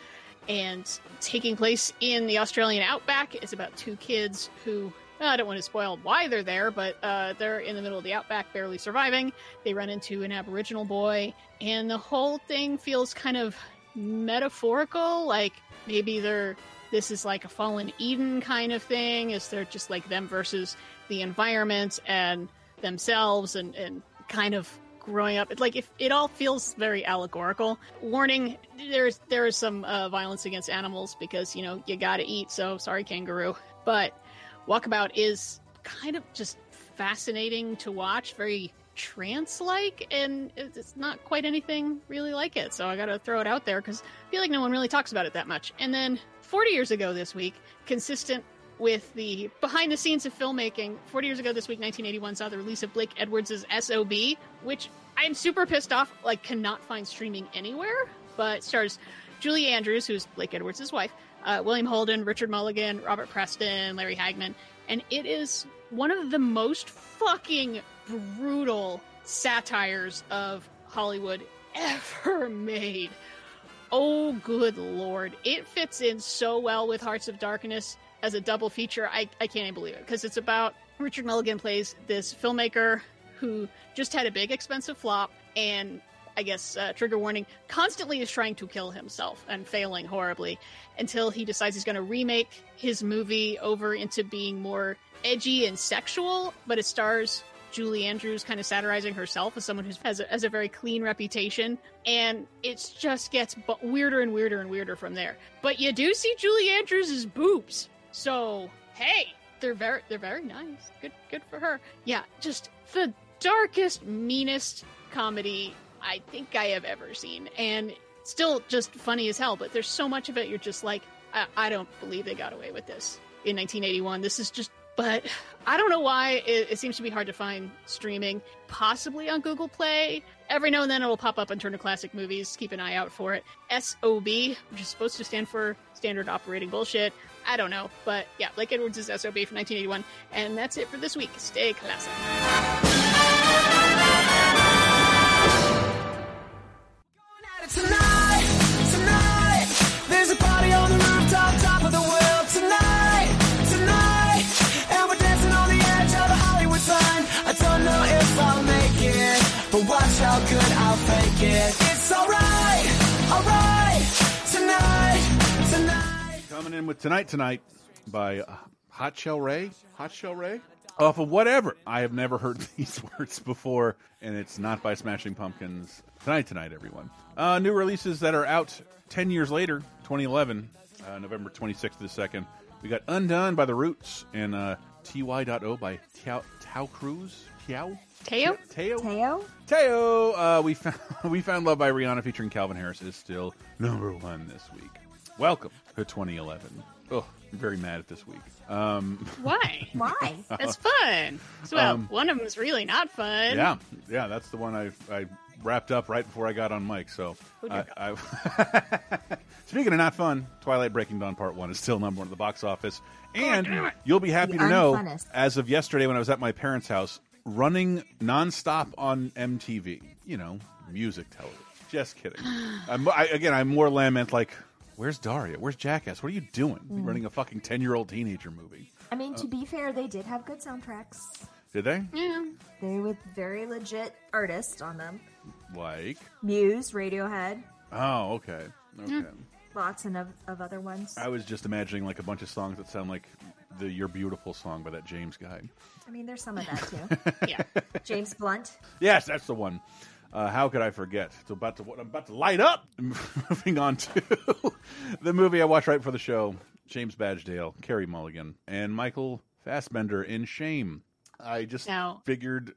and taking place in the Australian outback. It's about two kids who. uh, I don't want to spoil why they're there, but uh, they're in the middle of the outback, barely surviving. They run into an Aboriginal boy, and the whole thing feels kind of metaphorical. Like maybe they're this is like a fallen Eden kind of thing. Is they're just like them versus the environment and themselves, and and kind of growing up. Like if it all feels very allegorical. Warning: there's there is some uh, violence against animals because you know you got to eat. So sorry, kangaroo. But Walkabout is kind of just fascinating to watch. Very trance-like, and it's not quite anything really like it. So I got to throw it out there because I feel like no one really talks about it that much. And then 40 years ago this week, consistent with the behind the scenes of filmmaking. 40 years ago this week, 1981, saw the release of Blake Edwards' SOB, which I'm super pissed off, like, cannot find streaming anywhere, but stars Julie Andrews, who's Blake Edwards' wife, uh, William Holden, Richard Mulligan, Robert Preston, Larry Hagman, and it is one of the most fucking brutal satires of Hollywood ever made. Oh, good lord. It fits in so well with Hearts of Darkness as a double feature. I, I can't even believe it because it's about Richard Mulligan plays this filmmaker who just had a big expensive flop and I guess uh, trigger warning constantly is trying to kill himself and failing horribly until he decides he's going to remake his movie over into being more edgy and sexual, but it stars Julie Andrews kind of satirizing herself as someone who has a, has a very clean reputation, and it just gets bu- weirder and weirder and weirder from there. But you do see Julie Andrews' boobs, so hey, they're very they're very nice. Good good for her. Yeah, just the darkest, meanest comedy I think I have ever seen, and still just funny as hell. But there's so much of it you're just like, I, I don't believe they got away with this in 1981. This is just but I don't know why it, it, seems to be hard to find streaming. Possibly on Google Play. Every now and then it'll pop up on Turner Classic Movies. Keep an eye out for it. SOB, which is supposed to stand for Standard Operating Bullshit. I don't know, but yeah, Blake Edwards is SOB from 1981, and that's it for this week. Stay classic. Watch how good I'll fake it. It's alright, Coming in with Tonight Tonight by uh, Hot Chelle Rae. Hot Chelle Rae? Off of whatever. I have never heard these words before, and it's not by Smashing Pumpkins. Tonight Tonight, everyone. Uh, new releases that are out 10 years later, 2011, uh, November 26th to the 2nd. We got Undone by The Roots and uh, TY.O by Taio, Taio Cruz. Tao? Teo? Teo? Teo? Teo! Uh, we, found, we Found Love by Rihanna featuring Calvin Harris is still number one this week. Welcome to 2011. Oh, I'm very mad at this week. Um, Why? Why? It's fun. So, well, Um, one of them is really not fun. yeah, yeah, that's the one I, I wrapped up right before I got on mic. So, Oh, I, I, speaking of not fun, Twilight Breaking Dawn Part One is still number one at the box office, and damn it. you'll be happy The to know, unfunnest. as of yesterday when I was at my parents' house, running nonstop on MTV. You know, music television. Just kidding. I'm, I, again, I'm more lament like. Where's Daria? Where's Jackass? What are you doing? Mm. Running a fucking ten-year-old teenager movie? I mean, to be fair, they did have good soundtracks. Did they? Yeah. They were with very legit artists on them. Like? Muse, Radiohead, Oh, okay. Okay. lots and of, of other ones. I was just imagining like a bunch of songs that sound like the "You're Beautiful" song by that James guy. I mean, there's some of that too. yeah. James Blunt. Yes, that's the one. Uh, how could I forget? It's about to. I'm about to light up. Moving on to the movie I watched right before the show: James Badgedale, Carey Mulligan, and Michael Fassbender in Shame. I just Now- figured.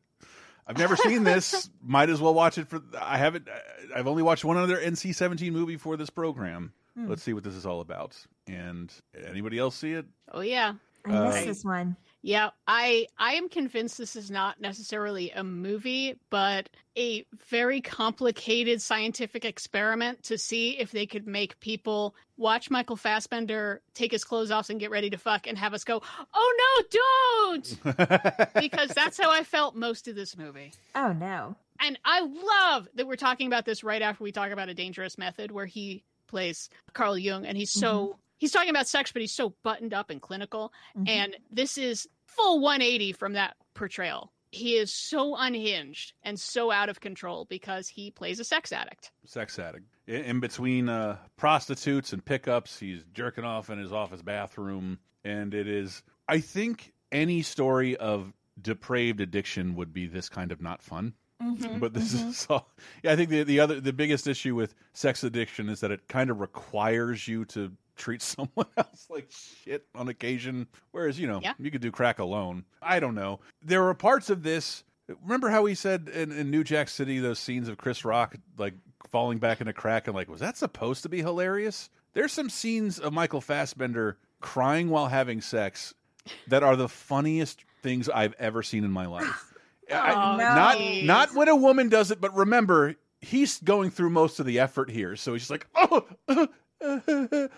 I've never seen this. Might as well watch it for. I haven't. I've only watched one other NC-17 movie for this program. Hmm. Let's see what this is all about. And anybody else see it? Oh yeah. I missed Uh, this one. Yeah, I I am convinced this is not necessarily a movie, but a very complicated scientific experiment to see if they could make people watch Michael Fassbender take his clothes off and get ready to fuck and have us go, "Oh no, don't!" because that's how I felt most of this movie. Oh no. And I love that we're talking about this right after we talk about a dangerous method where he plays Carl Jung and he's so he's talking about sex but he's so buttoned up and clinical Mhm. and this is full 180 from that portrayal. He is so unhinged and so out of control because he plays a sex addict. Sex addict. In, between uh, prostitutes and pickups, he's jerking off in his office bathroom. And it is, I think, any story of depraved addiction would be this kind of not fun. Mhm, But this mhm. is all. Yeah, I think the the other the biggest issue with sex addiction is that it kind of requires you to treat someone else like shit on occasion. Whereas you know Yeah. you could do crack alone. I don't know. There were parts of this. Remember how we said in, in New Jack City those scenes of Chris Rock like falling back into crack and like was that supposed to be hilarious? There's some scenes of Michael Fassbender crying while having sex that are the funniest things I've ever seen in my life. I- Oh, not not when a woman does it, but remember he's going through most of the effort here, so he's just like, oh. and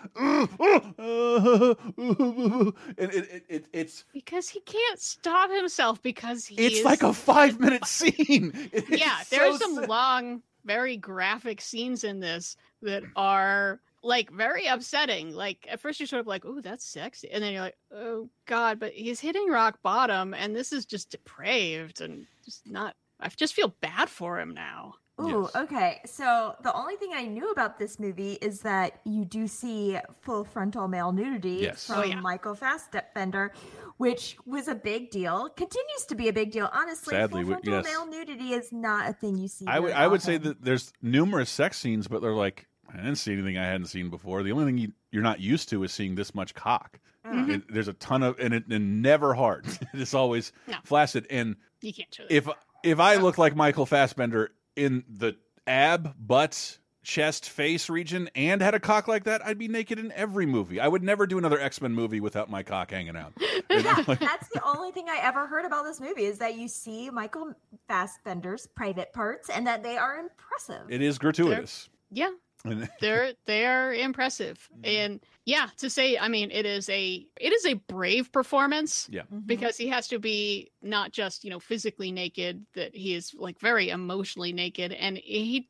it, it, it, it's Because he can't stop himself because he it's like a five minute scene. Yeah, there are so some sad. long, very graphic scenes in this that are like very upsetting. Like at first you're sort of like, "Oh, that's sexy," and then you're like, "Oh God!" But he's hitting rock bottom, and this is just depraved and just not. I just feel bad for him now. Ooh, okay. So the only thing I knew about this movie is that you do see full frontal male nudity Yes. Oh, from Oh, yeah. Michael Fassbender, which was a big deal. Continues to be a big deal. Honestly, Sadly, full we- frontal yes. male nudity is not a thing you see. I would very I would say that there's numerous sex scenes, but they're like I didn't see anything I hadn't seen before. The only thing you, you're not used to is seeing this much cock. Mhm. It- there's a ton of and it and never hard. it's always No. flaccid. And You can't show that. if if I look like Michael Fassbender in the ab, butt, chest, face region and had a cock like that, I'd be naked in every movie. I would never do another X Men movie without my cock hanging out. And That's the only thing I ever heard about this movie is that you see Michael Fassbender's private parts and that they are impressive. it is gratuitous. yeah, And- they're they're impressive, Mm-hmm. and yeah, to say, I mean, it is a it is a brave performance. yeah. because he has to be not just you know physically naked that he is like very emotionally naked and he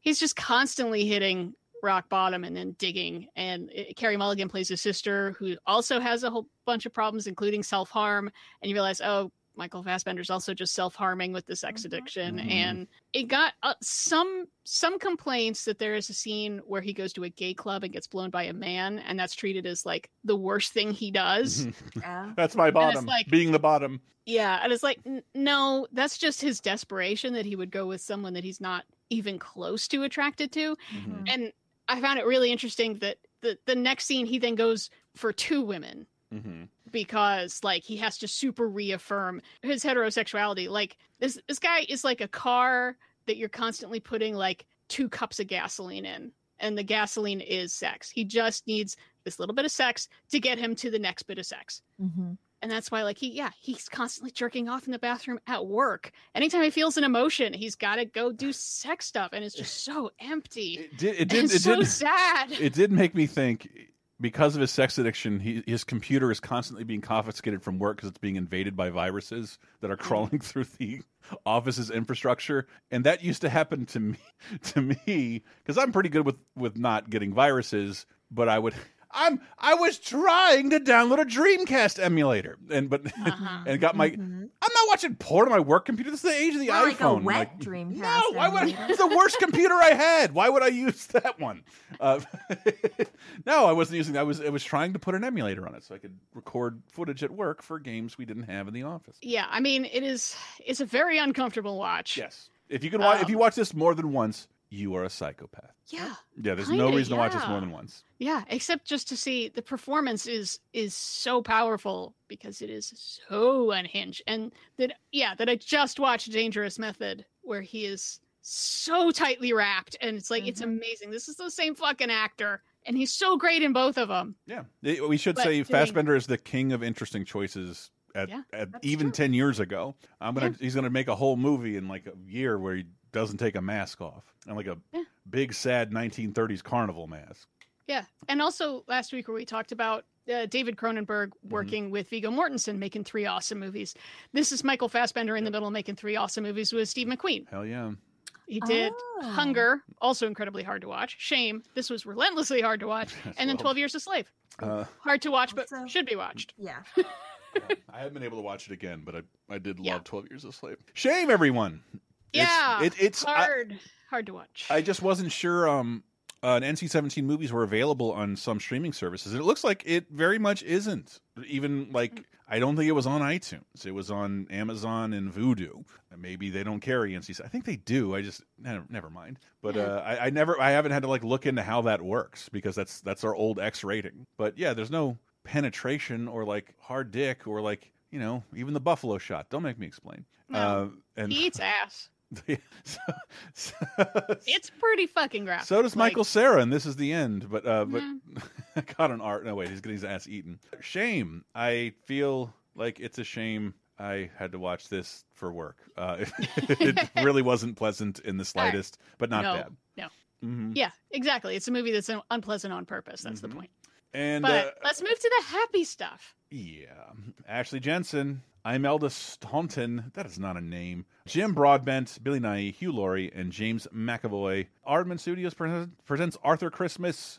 he's just constantly hitting rock bottom and then digging and uh, Carey Mulligan plays his sister who also has a whole bunch of problems including self-harm and you realize oh Michael Fassbender's also just self-harming with the sex addiction Mhm. and it got uh, some some complaints that there is a scene where he goes to a gay club and gets blown by a man and that's treated as like the worst thing he does Yeah. That's my bottom. like- being the bottom. yeah, and it's like n- no, that's just his desperation that he would go with someone that he's not even close to attracted to. Mm-hmm. And I found it really interesting that the the next scene he then goes for two women Mm-hmm. Because like he has to super reaffirm his heterosexuality. Like this this guy is like a car that you're constantly putting like two cups of gasoline in and the gasoline is sex. He just needs this little bit of sex to get him to the next bit of sex Mm-hmm. and that's why like he yeah he's constantly jerking off in the bathroom at work anytime he feels an emotion he's got to go do sex stuff and it's just so empty It did. It did. it's It so did. sad It did make me think because of his sex addiction, he, his computer is constantly being confiscated from work because it's being invaded by viruses that are crawling through the office's infrastructure, and that used to happen to me. To me, because I'm pretty good with with not getting viruses, but I would. I'm I was trying to download a Dreamcast emulator, and but Uh-huh. and got my. Mm-hmm. I'm not watching porn on my work computer. This is the age of the More like a iPhone. wet Like, Dreamcast. no, why would I, it's the worst computer I had. Why would I use that one? Uh, no, I wasn't using. I was I was trying to put an emulator on it so I could record footage at work for games we didn't have in the office. yeah i mean it is it's a very uncomfortable watch Yes, if you can watch, if you Um, watch this more than once, you are a psychopath. yeah Yeah, there's no Kinda, reason to watch this more than once. yeah except just to see the performance is is so powerful because it is so unhinged and that yeah that i just watched dangerous method where he is so tightly wrapped and it's like it's Mm-hmm. amazing this is the same fucking actor and he's so great in both of them. Yeah, we should But say doing- Fassbender is the king of interesting choices. At, Yeah, at even ten years ago, I'm gonna he's gonna make a whole movie in like a year where he doesn't take a mask off and like a big sad 1930s carnival mask. Yeah, and also last week where we talked about uh, David Cronenberg Mm-hmm. working with Viggo Mortensen making three awesome movies. This is Michael Fassbender in the middle making three awesome movies with Steve McQueen. Hell yeah! He did Hunger, also incredibly hard to watch. Shame, this was relentlessly hard to watch. and then 12 Years a Slave. Uh, Hard to watch, but should be watched. Yeah. I haven't been able to watch it again, but I I did Yeah. love 12 Years a Slave. Shame everyone. It's- Yeah, it, it's I- hard, hard to watch. I just wasn't sure. Um, uh, NC-17 movies were available on some streaming services. It looks like it very much isn't. Even like I don't think it was on iTunes. It was on Amazon and Vudu. Maybe they don't carry NC. I think they do. I just never, never mind. But uh, I, I never. I haven't had to like look into how that works because that's that's our old X rating. But yeah, there's no penetration or like hard dick or like you know even the buffalo shot. Don't make me explain. No. Uh, and he eats ass. so, It's pretty fucking graphic. So does Like, Michael Cera, and this is the end. But uh, but Mhm. got an art. No wait, he's getting his ass eaten. Shame. I feel like it's a shame. I had to watch this for work. Uh, it really wasn't pleasant in the slightest, but not no, bad. No. Mhm. Yeah, exactly. It's a movie that's unpleasant on purpose. That's the point. And but uh, let's move to the happy stuff. yeah, Ashley Jensen, Imelda Staunton. That is not a name. Jim Broadbent, Billy Nighy, Hugh Laurie, and James McAvoy. Aardman Studios pre- presents Arthur Christmas.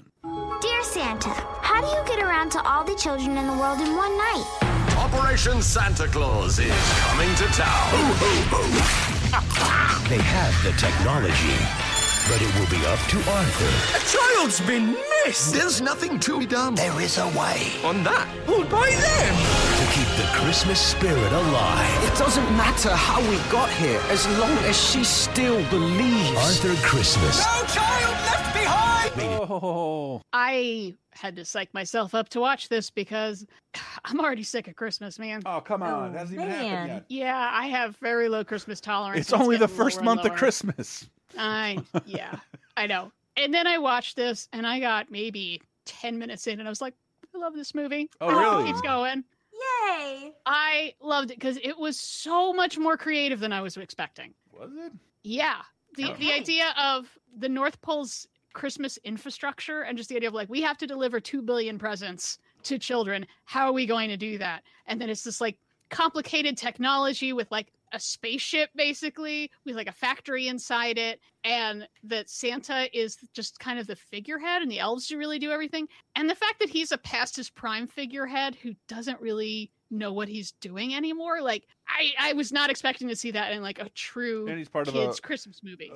Dear Santa, how do you get around to all the children in the world in one night? Operation Santa Claus is coming to town. They have the technology, but it will be up to Arthur. A child's been missed. There's nothing to be done. There is a way On that, we'll buy them. To keep the Christmas spirit alive. It doesn't matter how we got here, as long as she still believes. Arthur Christmas. No child left behind. Oh, I had to psych myself up to watch this because I'm already sick of Christmas, man. Oh come on, oh, hasn't even happened yet. Yeah, I have very low Christmas tolerance. It's only the first and month of. Christmas. I yeah, I know. And then I watched this, and I got maybe ten minutes in, and I was like, I love this movie. Oh, And it really? Keeps going. Yay! I loved it because it was so much more creative than I was expecting. Was it? Yeah. The the oh. idea of the North Pole's Christmas infrastructure and just the idea of like we have to deliver 2 billion presents to children. How are we going to do that? And then it's this like complicated technology with like a spaceship basically with like a factory inside it and that Santa is just kind of the figurehead and the elves do really do everything. And the fact that he's a past his prime figurehead who doesn't really know what he's doing anymore. Like I I was not expecting to see that in like a true And he's part of kids a- Christmas movie.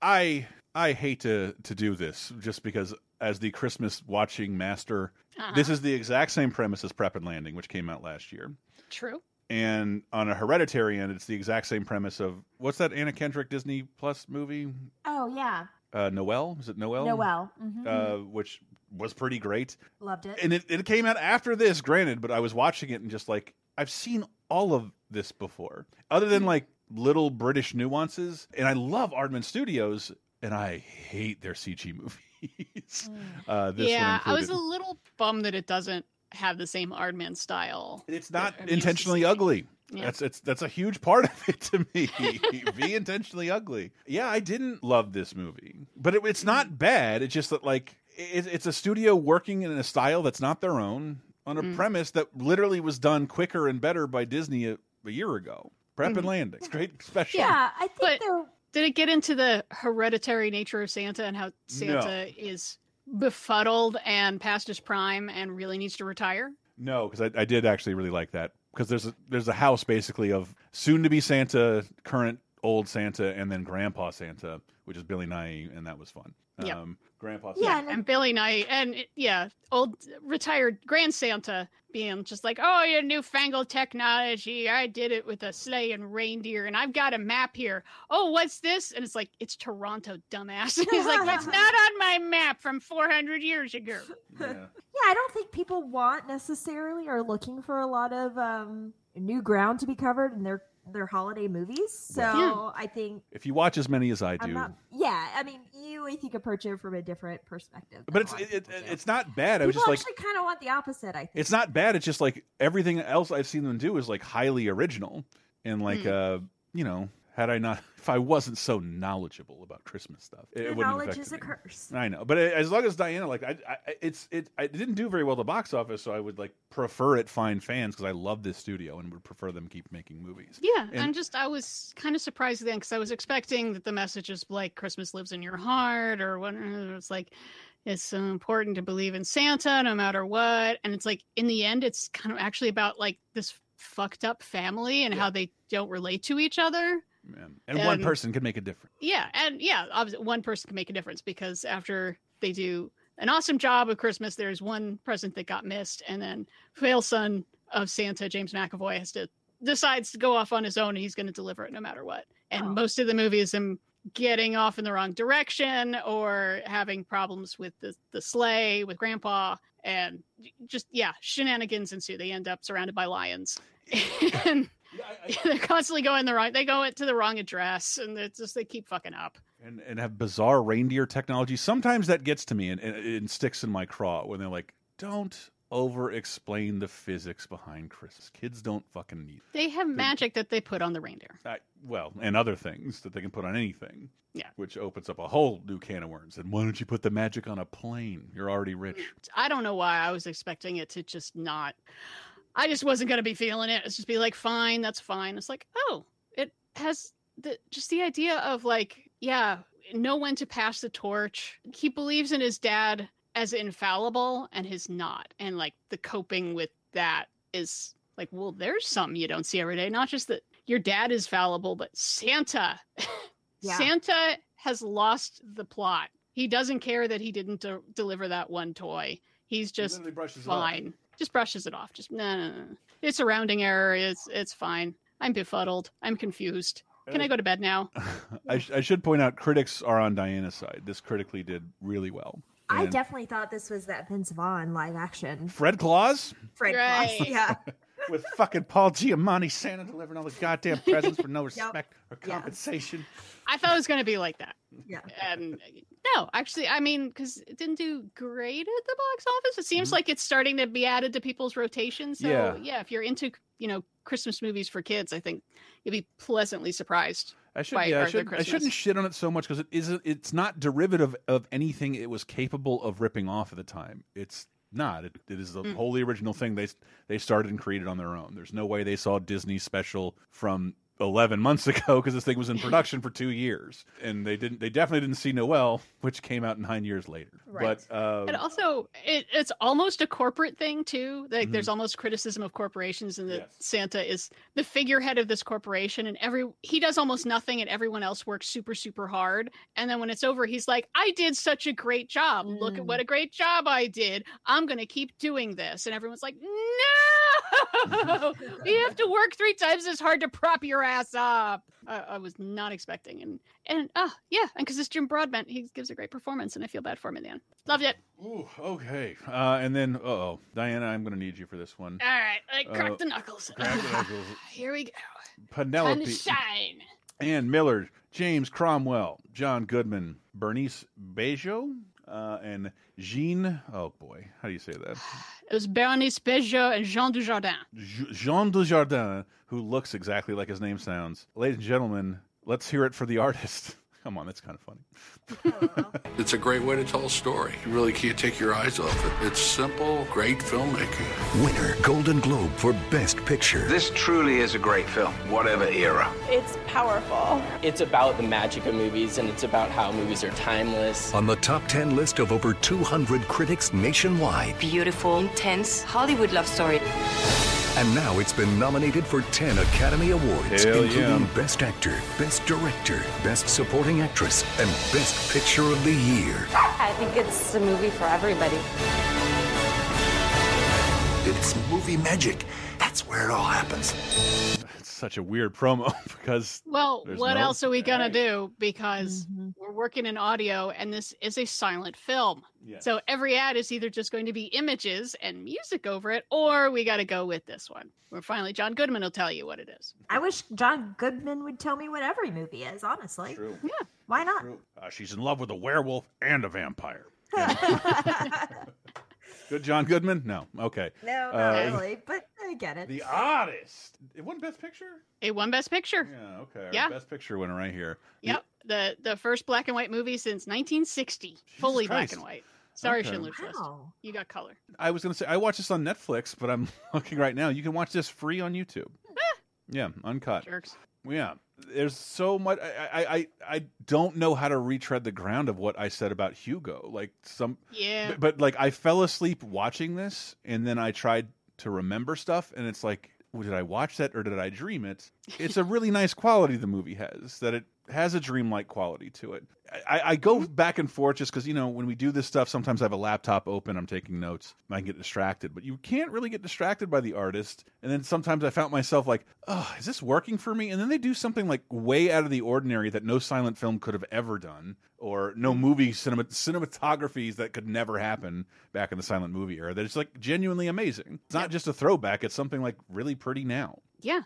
I I hate to to do this just because as the Christmas watching master, Uh-huh. this is the exact same premise as Prep and Landing, which came out last year. True. And on a hereditary end, it's the exact same premise of what's that Anna Kendrick Disney Plus movie? Oh yeah, Uh, Noelle? Is it Noelle? Noelle. Mhm. Uh, which was pretty great. loved it. And it, it came out after this, granted, but I was watching it and just like, I've seen all of this before, other Mm. than like little British nuances. And I love Aardman Studios, and I hate their CG movies. Uh, this Mm. yeah, one I was a little bummed that it doesn't have the same Aardman style. It's not I'm used to intentionally ugly. Yeah. That's it's that's a huge part of it to me. Be intentionally ugly. Yeah, I didn't love this movie, but it, it's not bad. It's just that like it, it's a studio working in a style that's not their own on a Mm. premise that literally was done quicker and better by Disney a, a year ago. Prep Mhm. and Landing, it's great special. Yeah, I think But they're did it get into the hereditary nature of Santa and how Santa is befuddled and past his prime and really needs to retire? No, because I, I did actually really like that because there's a, there's a house basically of soon to be Santa, current old Santa, and then Grandpa Santa, which is Billy Nighy, and that was fun. Yep. Um, Grandpa Yeah, Santa. and Billy Knight, and yeah, old retired Grand Santa being just like, oh, your newfangled technology. I did it with a sleigh and reindeer, and I've got a map here. Oh, what's this? And it's like, it's Toronto, dumbass. And he's like, that's not on my map from 400 years ago. Yeah. Yeah, I don't think people want necessarily are looking for a lot of um, new ground to be covered, and they're their holiday movies. So Yeah. I think If you watch as many as I do, not. Yeah, I mean, you I think approach it from a different perspective. but it's it, it, it's not bad. I was People just like, kind of want the opposite. I think it's not bad. It's just like everything else I've seen them do is like highly original and like Hmm. uh you know had I not if I wasn't so knowledgeable about Christmas stuff, it, Your it wouldn't knowledge affect is a me. curse. I know, but as long as Diana like I, I it's it I didn't do very well at the box office, so I would like prefer it find fans because I love this studio and would prefer them keep making movies. Yeah, And- I'm just I was kind of surprised then because I was expecting that the message is like Christmas lives in your heart or what it's like it's so important to believe in Santa no matter what, and it's like in the end it's kind of actually about like this fucked up family and how they don't relate to each other. Man. And one person can make a difference. Yeah, and yeah, obviously one person can make a difference because after they do an awesome job of Christmas, there's one present that got missed, and then fail son of Santa, James McAvoy, has to decides to go off on his own, and he's going to deliver it no matter what. And oh. most of the movie is him getting off in the wrong direction or having problems with the the sleigh with Grandpa, and just yeah, shenanigans ensue. They end up surrounded by lions. and they're constantly going the wrong. They go to the wrong address, and it's just they keep fucking up. and, and have bizarre reindeer technology. Sometimes that gets to me and, and it sticks in my craw when they're like, "Don't over explain the physics behind Christmas. Kids don't fucking need." They have magic that they put on the reindeer. I, well, and other things that they can put on anything. Yeah. which opens up a whole new can of worms. And why don't you put the magic on a plane? You're already rich. I don't know why I was expecting it to just not. I just wasn't going to be feeling it. It's just be like, fine, that's fine. It's like, oh, it has the just the idea of like, yeah, know when to pass the torch. He believes in his dad as infallible and his not, and like the coping with that is like, well, there's something you don't see every day. Not just that your dad is fallible, but Santa. Yeah. Santa has lost the plot. He doesn't care that he didn't de- deliver that one toy. He's just literally brushes off. fine. Just brushes it off. Just no, no, no. It's a rounding error. It's it's fine. I'm befuddled. I'm confused. Can I uh, go to bed now? I, sh- I should point out, critics are on Diana's side. This critically did really well. I definitely thought this was that Vince Vaughn live action. Fred Claus Fred Right. Claus. Yeah. with fucking Paul Giamatti, Santa delivering all the goddamn presents for no respect or Yeah. compensation. I thought it was going to be like that. Yeah. And no, actually, I mean, because it didn't do great at the box office. It seems Mhm. like it's starting to be added to people's rotation. So Yeah. yeah, if you're into you know Christmas movies for kids, I think you'll be pleasantly surprised. I should, yeah, I, should, I shouldn't shit on it so much because it isn't. It's not derivative of anything it was capable of ripping off at the time. It's not. It, it is a Mm. wholly original thing they they started and created on their own. There's no way they saw Disney special from 11 months ago because this thing was in production for two years, and they didn't. They definitely didn't see Noelle, which came out nine years later. Right. But uh, and also, it, it's almost a corporate thing too. Like, Mhm. there's almost criticism of corporations, and that Yes. Santa is the figurehead of this corporation, and every he does almost nothing, and everyone else works super, super hard. And then when it's over, he's like, "I did such a great job. Look at what a great job I did. I'm gonna keep doing this." And everyone's like, "No, you have to work three times as hard to prop your ass up." I, I was not expecting, and and oh yeah, and because it's Jim Broadbent, he gives a great performance, and I feel bad for him in the end. Loved it. Ooh, okay. Uh, and then, uh oh, Diana, I'm going to need you for this one. All right, I crack Uh, the knuckles. crack the knuckles. Here we go. Penelope. Time to shine. Ann Miller, James Cromwell, John Goodman, Bernice Bejo, uh, and Jean. Oh boy, how do you say that? It was Bernice Bejo and Jean Dujardin. Jean Dujardin, who looks exactly like his name sounds. Ladies and gentlemen, let's hear it for the artist. Come on, that's kind of funny. It's a great way to tell a story. You really can't take your eyes off it. It's simple, great filmmaking. Winner Golden Globe for Best Picture. This truly is a great film, whatever era. It's powerful. It's about the magic of movies and it's about how movies are timeless. On the top 10 list of over 200 critics nationwide. Beautiful, intense Hollywood love story. And now it's been nominated for 10 Academy Awards, Hell including yeah. Best Actor, Best Director, Best Supporting Actress, and Best Picture of the Year. I think it's a movie for everybody. It's movie magic. That's where it all happens. It's such a weird promo because Well, what no- else are we gonna do? Because mm-hmm. we're working in audio, and this is a silent film. Yes. So every ad is either just going to be images and music over it, or we got to go with this one. Where finally John Goodman will tell you what it is. I wish John Goodman would tell me what every movie is, honestly. True. Yeah. Why not? uh, she's in love with a werewolf and a vampire. Good John Goodman? No. Okay. No, not Uh, really, but I get it. The oddest. It won Best Picture? It won Best Picture. Yeah, okay. Our Yeah. Best Picture winner right here. Yep. The the first black and white movie since 1960, fully black and white. Sorry, Okay. Schindler's List. Wow. You got color. I was going to say, I watched this on Netflix, but I'm looking right now. You can watch this free on YouTube. yeah, uncut. Jerks. Yeah, there's so much. I, I, I, I don't know how to retread the ground of what I said about Hugo. Like some, Yeah. but, but like I fell asleep watching this, and then I tried to remember stuff, and it's like, did I watch that or did I dream it? It's a really nice quality the movie has. That it has a dreamlike quality to it. I, I go mm-hmm. back and forth just because you know when we do this stuff, sometimes I have a laptop open, I'm taking notes, I can get distracted. But you can't really get distracted by the artist. And then sometimes I found myself like, oh, is this working for me? And then they do something like way out of the ordinary that no silent film could have ever done, or no mm-hmm. movie cinema cinematographies that could never happen back in the silent movie era. That it's like genuinely amazing. It's not just a throwback; it's something like really pretty now. Yeah,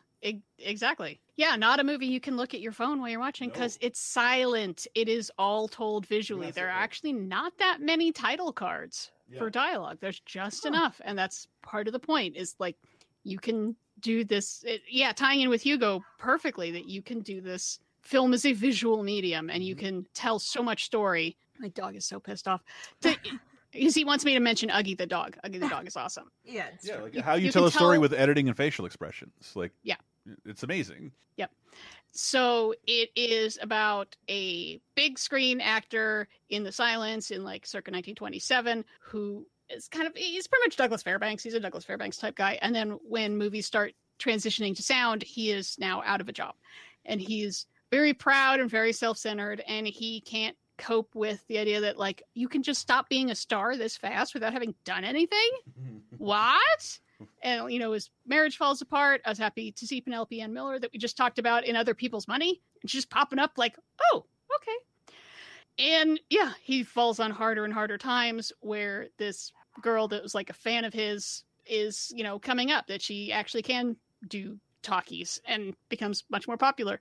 exactly. Yeah, not a movie you can look at your phone while you're watching because it's silent. It is all told visually. There are actually not that many title cards for dialogue. There's just enough, and that's part of the point. Is like you can do this. It, yeah, tying in with Hugo perfectly. That you can do this. Film is a visual medium, and you mm-hmm. can tell so much story. My dog is so pissed off. To, because he wants me to mention Uggy the dog. Uggy the dog is awesome. Yeah, Yeah, like how you, you tell a story tell- with editing and facial expressions. Like, Yeah. It's amazing. Yep. So it is about a big screen actor in the silence in like circa 1927 who is kind of he's pretty much Douglas Fairbanks. He's a Douglas Fairbanks type guy. And then when movies start transitioning to sound, he is now out of a job. And he's very proud and very self-centered and he can't cope with the idea that like you can just stop being a star this fast without having done anything. what? And you know his marriage falls apart. I was happy to see Penelope Ann Miller that we just talked about in Other People's Money, and she's just popping up like, oh, okay. And yeah, he falls on harder and harder times where this girl that was like a fan of his is, you know, coming up that she actually can do talkies and becomes much more popular.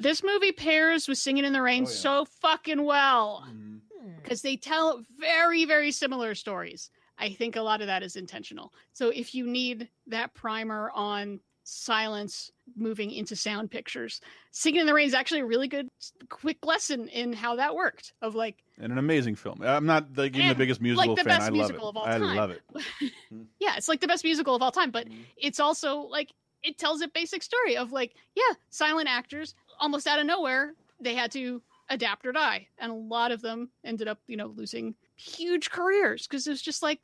This movie pairs with Singing in the Rain oh, so fucking well mm-hmm. because they tell very, very similar stories. I think a lot of that is intentional. So if you need that primer on silence moving into sound pictures, Singing in the Rain is actually a really good, quick lesson in how that worked. Of like, And an amazing film. I'm not like even the And, biggest like, musical the fan. best I love musical it. of all I love it. Hmm. yeah, it's like the best musical of all time, but hmm. it's also like it tells a basic story of like, yeah, silent actors almost out of nowhere they had to adapt or die, and a lot of them ended up, you know, losing huge careers because it was just like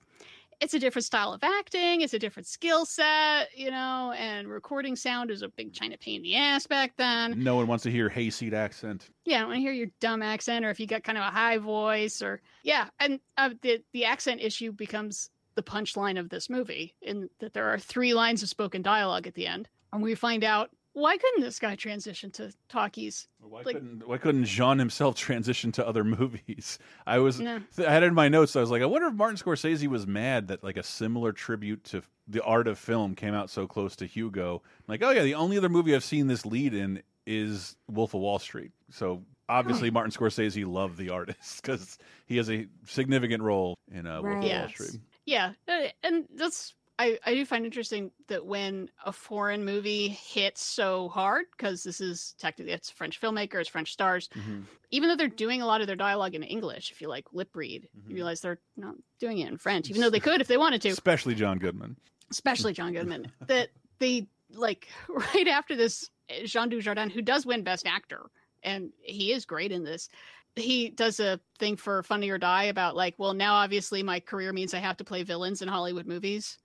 it's a different style of acting, it's a different skill set, you know, and recording sound is a big China pain in the ass back then. No one wants to hear hayseed accent. Yeah, I don't want to hear your dumb accent, or if you got kind of a high voice, or yeah, and uh, the the accent issue becomes the punchline of this movie, in that there are three lines of spoken dialogue at the end, and we find out why couldn't this guy transition to talkies? Why Like- couldn't Why couldn't Jean himself transition to other movies? I was No. I had in my notes. I was like, I wonder if Martin Scorsese was mad that like a similar tribute to the art of film came out so close to Hugo. like, oh yeah, the only other movie I've seen this lead in is Wolf of Wall Street. So obviously Martin Scorsese loved the artist because he has a significant role in uh, Wolf of Wall Street. Yeah, uh, and that's I I do find interesting that when a foreign movie hits so hard because this is technically it's French filmmakers, French stars, mm-hmm. even though they're doing a lot of their dialogue in English, if you like lip read, you mm-hmm. realize they're not doing it in French, even though they could if they wanted to. Especially John Goodman. especially John Goodman, that they like right after this, eh, Jean Dujardin, who does win Best Actor, and he is great in this. He does a thing for Funny or Die about like, well, now obviously my career means I have to play villains in Hollywood movies,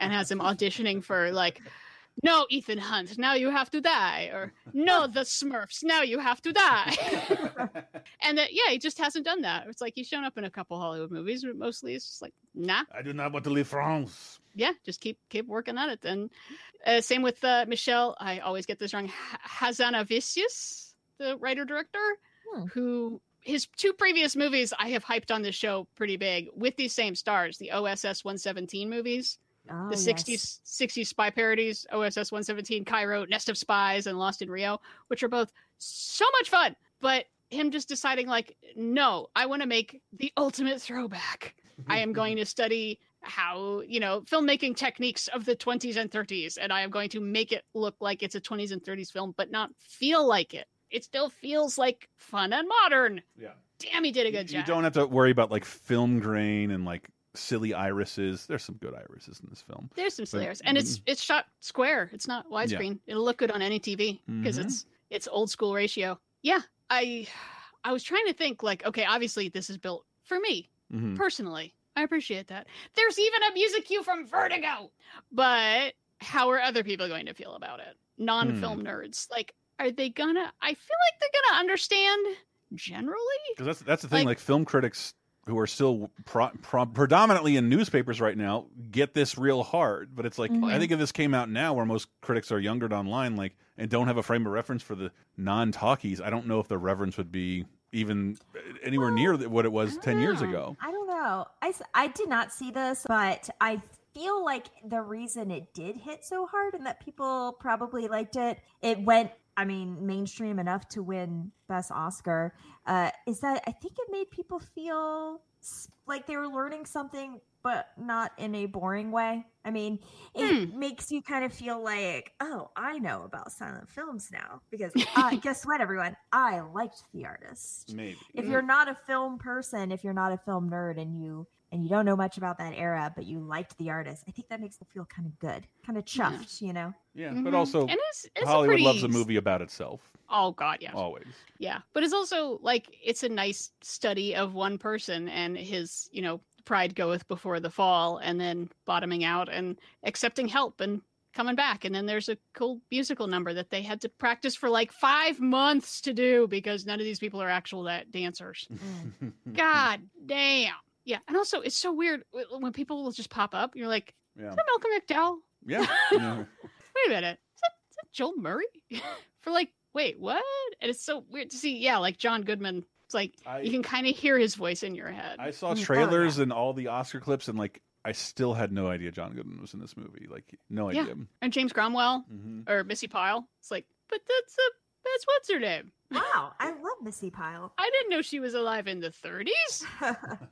and has him auditioning for like no, Ethan Hunt, now you have to die, or no, the Smurfs, now you have to die. and that, yeah, he just hasn't done that. It's like he's shown up in a couple Hollywood movies, but mostly it's just like, nah, I do not want to leave France. yeah, just keep keep working at it. And uh, same with uh, Michel. I always get this wrong. H- Hazanavicius, the writer director, who his two previous movies I have hyped on this show pretty big with these same stars. The OSS 117 movies, Oh, the 60s 60s spy parodies, OSS 117, Cairo, Nest of Spies, and Lost in Rio, which are both so much fun. But him just deciding like, no, I want to make the ultimate throwback. I am going to study how, you know, filmmaking techniques of the 20s and 30s, and I am going to make it look like it's a 20s and 30s film, but not feel like it. It still feels like fun and modern. Yeah. Damn, he did a good You job. You don't have to worry about like film grain and like silly irises. There's some good irises in this film. There's some But- slayers, and it's it's shot square. It's not widescreen. It'll look good on any TV because Mhm. it's it's old school ratio. Yeah, I I was trying to think like, okay, obviously this is built for me Mhm. personally. I appreciate that. There's even a music cue from Vertigo, but how are other people going to feel about it? Non-film Hmm. nerds, like, are they gonna? I feel like they're gonna understand generally. Because that's that's the thing. Like- Like, film critics who are still pro, pro, predominantly in newspapers right now get this real hard. But it's like Mm-hmm. I think if this came out now, where most critics are younger online, like and don't have a frame of reference for the non-talkies, I don't know if the reverence would be even anywhere near what it was ten years ago. I don't know. I I did not see this, but I feel like the reason it did hit so hard and that people probably liked it, it went, I mean, mainstream enough to win Best Oscar, uh, is that I think it made people feel like they were learning something, but not in a boring way. I mean, it makes you kind of feel like, oh, I know about silent films now because uh, guess what, everyone? I liked The Artist Maybe if you're not a film person, if you're not a film nerd and you and you don't know much about that era, but you liked the artist, I think that makes them feel kind of good, kind of chuffed, you know? Yeah, Mhm. but also And it's- it's a Hollywood pretty loves a movie about itself. Oh God, yeah. Always. Yeah, but it's also like it's a nice study of one person and his, you know, pride goeth before the fall, and then bottoming out and accepting help and coming back. And then there's a cool musical number that they had to practice for like five months to do because none of these people are actual da- dancers. God damn. Yeah, and also it's so weird when people will just pop up. You're like, Yeah. is that Malcolm McDowell? Yeah. yeah. Wait a minute, is that, is that Joel Murray? For like, wait, what? And it's so weird to see. Yeah, like John Goodman. It's like you can kind of hear his voice in your head. I saw Mm. trailers and all the Oscar clips, and like I still had no idea John Goodman was in this movie. Like no yeah, idea. and James Cromwell Mhm. or Missi Pyle. It's like, but that's a that's what's her name. Wow, I love Missi Pyle. I didn't know she was alive in the 30s.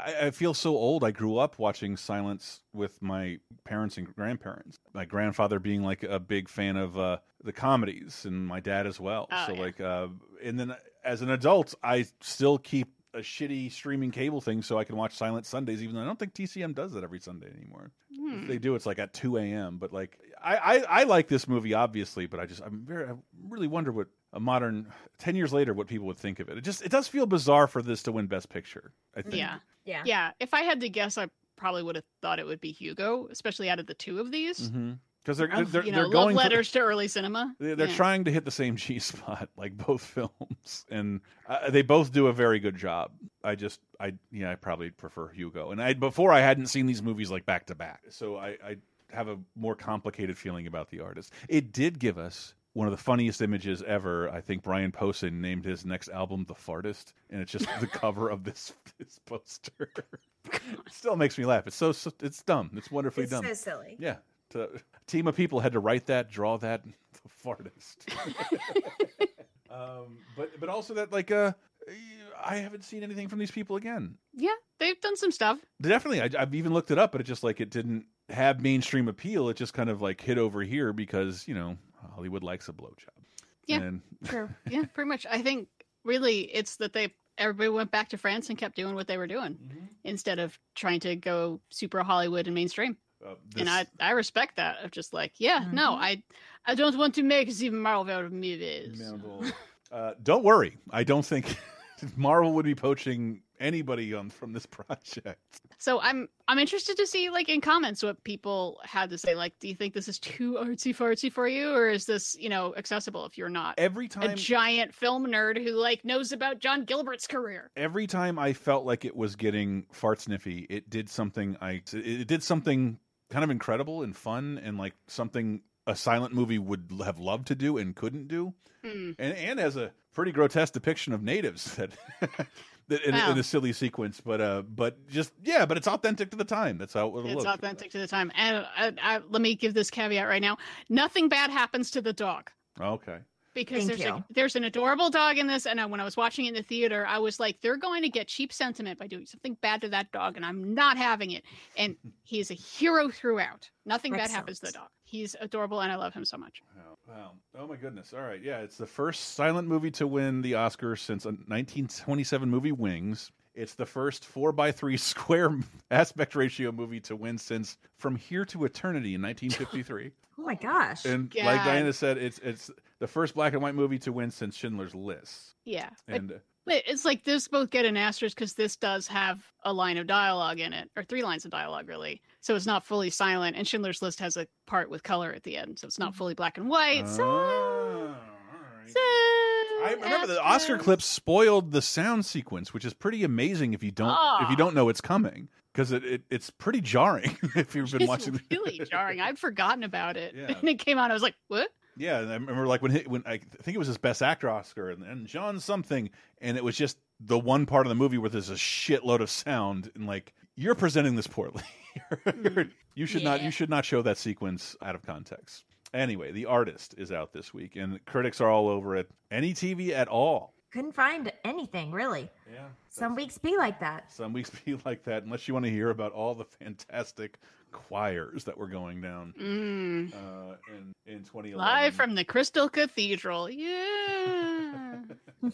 I, I feel so old. I grew up watching Silence with my parents and grandparents. My grandfather being like a big fan of uh, the comedies, and my dad as well. Oh, so yeah. like, uh, and then as an adult, I still keep a shitty streaming cable thing so I can watch Silent Sundays, even though I don't think TCM does that every Sunday anymore. Hmm. If they do, it's like at two a.m. But like, I, I I like this movie obviously, but I just I'm very I really wonder what a modern ten years later what people would think of it. It just it does feel bizarre for this to win Best Picture. I think. Yeah. Yeah. Yeah. If I had to guess, I probably would have thought it would be Hugo, especially out of the two of these. Because they're Of, they're, you they're know, going love for- letters to early cinema. They're, they're Yeah. trying to hit the same G spot, like both films, and uh, they both do a very good job. I just, I yeah, I probably prefer Hugo. And I before I hadn't seen these movies like back to back, so I, I have a more complicated feeling about the artist. It did give us one of the funniest images ever. I think Brian Posehn named his next album "The Fartist," and it's just the cover of this this poster. it still makes me laugh. It's so, so it's dumb. It's wonderfully It's dumb. so silly. Yeah, to, a team of people had to write that, draw that, the fartist. um, but but also that like uh, I haven't seen anything from these people again. Yeah, they've done some stuff. Definitely, I, I've even looked it up, but it just like it didn't have mainstream appeal. It just kind of like hit over here because you know Hollywood likes a blowjob. Yeah, And- true. Yeah, pretty much. I think really it's that they everybody went back to France and kept doing what they were doing Mm-hmm. instead of trying to go super Hollywood and mainstream. Uh, and I I respect that. Of just like, yeah, no, I I don't want to make the Marvel movies. Uh, don't worry, I don't think Marvel would be poaching anybody on from this project. So I'm I'm interested to see like in comments what people had to say. Like, do you think this is too artsy fartsy for you, or is this you know accessible if you're not Every time a giant film nerd who like knows about John Gilbert's career? every time I felt like it was getting fart sniffy, it did something I it did something kind of incredible and fun and like something a silent movie would have loved to do and couldn't do. Hmm. And and as a pretty grotesque depiction of natives that in, Wow. in a silly sequence, but uh but just yeah, but it's authentic to the time. That's how it It's looks. authentic to the time. And I, I, let me give this caveat right now: nothing bad happens to the dog. Okay. because Thank there's a, there's an adorable dog in this, and I, when I was watching it in the theater, I was like, they're going to get cheap sentiment by doing something bad to that dog, and I'm not having it. And he is a hero throughout. Nothing bad happens to the dog. He's adorable, and I love him so much. Wow. Oh my goodness. All right. Yeah, it's the first silent movie to win the Oscar since a 1927 movie Wings. It's the first 4 by 3 square aspect ratio movie to win since From Here to Eternity in 1953. Oh my gosh. and like Diana said, it's it's the first black and white movie to win since Schindler's List. Yeah, And uh, but it's like this both get an asterisk because this does have a line of dialogue in it, or three lines of dialogue really. So it's not fully silent, and Schindler's List has a part with color at the end, so it's not fully black and white. So, Oh, so I remember the Oscar clip spoiled the sound sequence, which is pretty amazing if you don't if you Ah. don't know it's coming because it, it it's pretty jarring if you've been it's watching. really jarring. I'd forgotten about it, Yeah. and it came out. I was like, "What?" Yeah, and I remember like when he, when I think it was his best actor Oscar and, and John something, and it was just the one part of the movie where there's a shitload of sound and like you're presenting this poorly. You're- hmm. you should not you should not show that sequence out of context. Anyway, the artist is out this week, and critics are all over it. Any TV at all. Couldn't find anything really. Yeah. Some weeks be like that. Some weeks be like that, unless you want to hear about all the fantastic choirs that were going down Mm. uh, in in 2011. Live from the Crystal Cathedral. Yeah.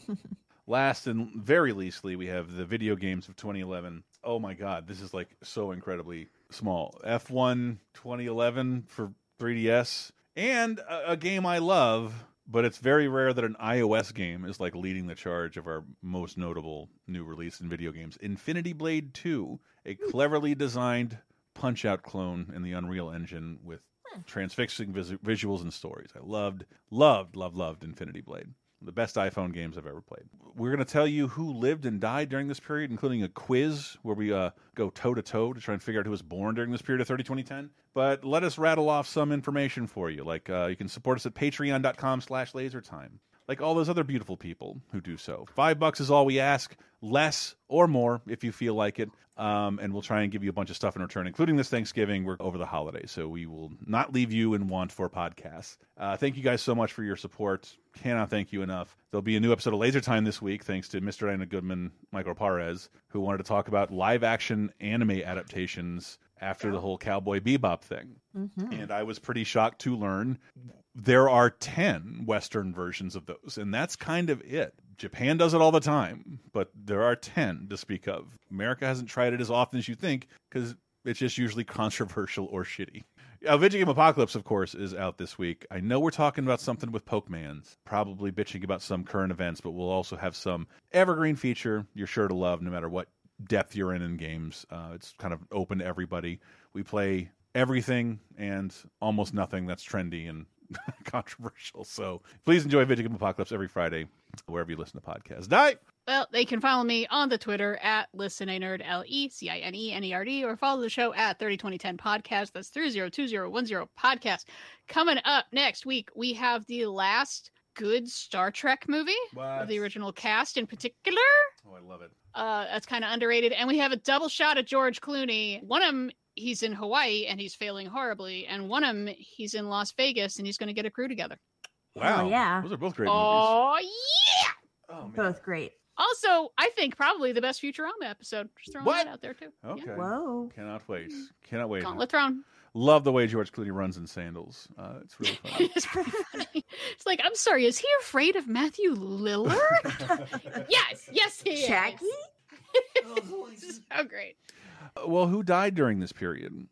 Last and very leastly, we have the video games of 2011. Oh my God, this is like so incredibly small. F1 2011 for 3DS, and a, a game I love, but it's very rare that an iOS game is like leading the charge of our most notable new release in video games. Infinity Blade 2, a cleverly designed Punch Out clone in the Unreal Engine with transfixing vis visuals and stories. I loved, loved, loved, loved Infinity Blade. The best iPhone games I've ever played. We're going to tell you who lived and died during this period, including a quiz where we uh, go toe to toe to try and figure out who was born during this period of 30 2010. But let us rattle off some information for you. Like uh, you can support us at patreon.com slash lasertime. Like all those other beautiful people who do so. Five bucks is all we ask, less or more if you feel like it. Um, and we'll try and give you a bunch of stuff in return, including this Thanksgiving. We're over the holidays, so we will not leave you in want for podcasts. Uh, thank you guys so much for your support. Cannot thank you enough. There'll be a new episode of Laser Time this week, thanks to Mr. Diana Goodman, Michael Parez, who wanted to talk about live action anime adaptations after the whole Cowboy Bebop thing. And I was pretty shocked to learn there are 10 Western versions of those, and that's kind of it. Japan does it all the time, but there are 10 to speak of. America hasn't tried it as often as you think because it's just usually controversial or shitty. Uh, Game Apocalypse, of course, is out this week. I know we're talking about something with Pokemans, probably bitching about some current events, but we'll also have some evergreen feature you're sure to love no matter what depth you're in in games. Uh, it's kind of open to everybody. We play everything and almost nothing that's trendy and controversial. So please enjoy Video Apocalypse every Friday, wherever you listen to podcasts. Die! Well, they can follow me on the Twitter at LeCineNerd, L E C I N E N E R D, or follow the show at 302010 Podcast. That's 302010 Podcast. Coming up next week, we have the last good Star Trek movie of the original cast in particular. Oh, I love it. Uh, that's kind of underrated. And we have a double shot at George Clooney. One of them, he's in Hawaii and he's failing horribly. And one of them, he's in Las Vegas and he's going to get a crew together. Wow. Oh, yeah. Those are both great movies. Oh, yeah. Both great. Also, I think probably the best Futurama episode. Just throwing What? that out there, too. Okay. Whoa. Cannot wait. Cannot wait. Gauntlet Thrown. Love the way George Clooney runs in sandals. Uh, it's really fun. it's pretty funny. It's like, I'm sorry, is he afraid of Matthew Lillard? yes, yes, he is. Shaggy? is. so great. Uh, well, who died during this period?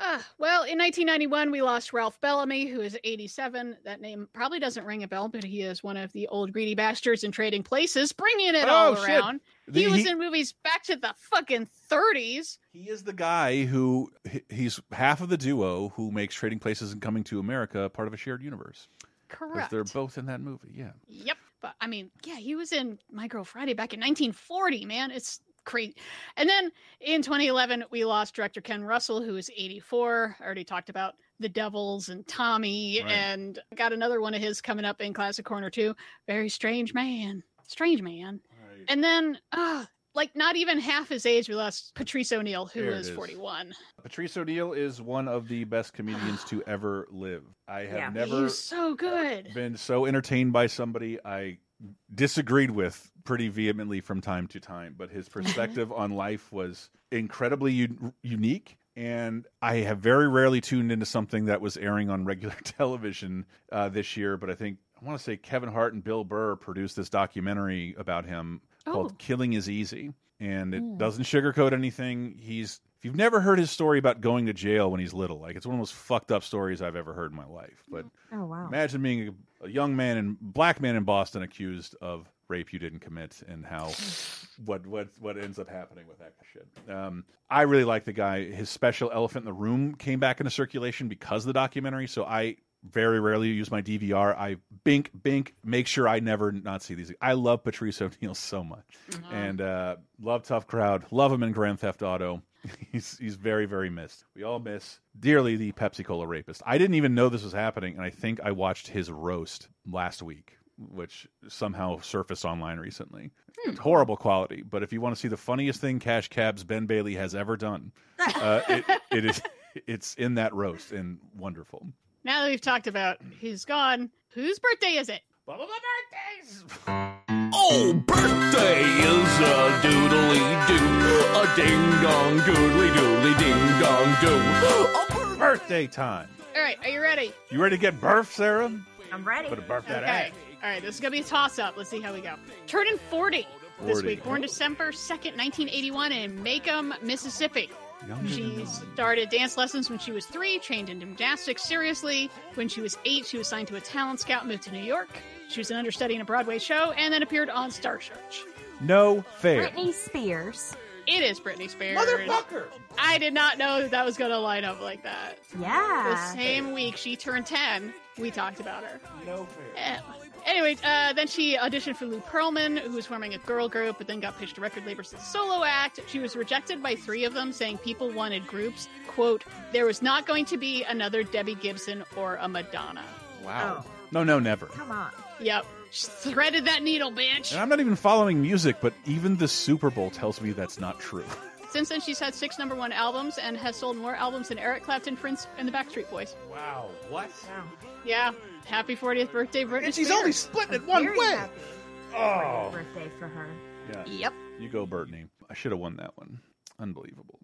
Uh, well, in 1991, we lost Ralph Bellamy, who is 87. That name probably doesn't ring a bell, but he is one of the old greedy bastards in trading places, bringing it Oh, all shit. around. He was He- in movies back to the fucking 30s. He is the guy who he's half of the duo who makes Trading Places and Coming to America part of a shared universe. Correct. They're both in that movie. Yeah. Yep. But I mean, yeah, he was in My Girl Friday back in 1940, man. It's crazy. And then in 2011, we lost director Ken Russell, who is 84. I already talked about The Devils and Tommy, Right. and got another one of his coming up in Classic Corner, too. Very strange man. Strange man. And then, uh, like, not even half his age, we lost Patrice O'Neal, who There was is. 41. Patrice O'Neal is one of the best comedians to ever live. I have never He's so good. been so entertained by somebody I disagreed with pretty vehemently from time to time, but his perspective on life was incredibly u- unique. And I have very rarely tuned into something that was airing on regular television uh, this year, but I think I want to say Kevin Hart and Bill Burr produced this documentary about him Oh. called "Killing Is Easy," and it Hmm. doesn't sugarcoat anything. He's if you've never heard his story about going to jail when he's little, like it's one of the most fucked up stories I've ever heard in my life. But Oh wow. Imagine being a, a young man and black man in Boston accused of rape you didn't commit, and how what what what ends up happening with that shit. Um, I really like the guy. His special "Elephant in the Room" came back into circulation because of the documentary. So I very rarely use my DVR. I bink bink make sure I never not see these. I love Patrice O'Neal so much, and uh, love Tough Crowd. Love him in Grand Theft Auto. He's he's very very missed. We all miss dearly the Pepsi Cola rapist. I didn't even know this was happening, and I think I watched his roast last week, which somehow surfaced online recently. It's horrible quality, but if you want to see the funniest thing Cash Cab's Ben Bailey has ever done, uh, it, it is it's in that roast and wonderful. Now that we've talked about who's gone, whose birthday is it? Bubba birthdays. Oh, birthday is a doodly doo, a ding dong doodly doodly ding dong doo. Birthday time. All right, are you ready? You ready to get birth, Sarah? I'm ready. Better birth that Okay. ass. All right, this is going to be a toss up. Let's see how we go. Turning 40 this week. Born December 2nd, 1981, in McComb, Mississippi. She started dance lessons when she was three, trained in gymnastics seriously. When she was eight, she was signed to a talent scout, moved to New York. She was an understudy in a Broadway show, and then appeared on Star Search. No fair. Britney Spears. It is Britney Spears. Motherfucker! I did not know that, that was going to line up like that. Yeah. The same week she turned 10, we talked about her. No fair. Eh, Anyway, uh, then she auditioned for Lou Pearlman, who was forming a girl group, but then got pitched to record labels as a solo act. She was rejected by three of them, saying people wanted groups. Quote, there was not going to be another Debbie Gibson or a Madonna. Wow. No, no, never. Come on. Yep. She threaded that needle, bitch. And I'm not even following music, but even the Super Bowl tells me that's not true. Since then, she's had six number one albums and has sold more albums than Eric Clapton, Prince, and the Backstreet Boys. Wow. What? Yeah. Happy 40th birthday, Britney And she's Spears. only split it one Very way. happy Oh. birthday for her. Yeah. Yep. You go, Britney. I should have won that one. Unbelievable.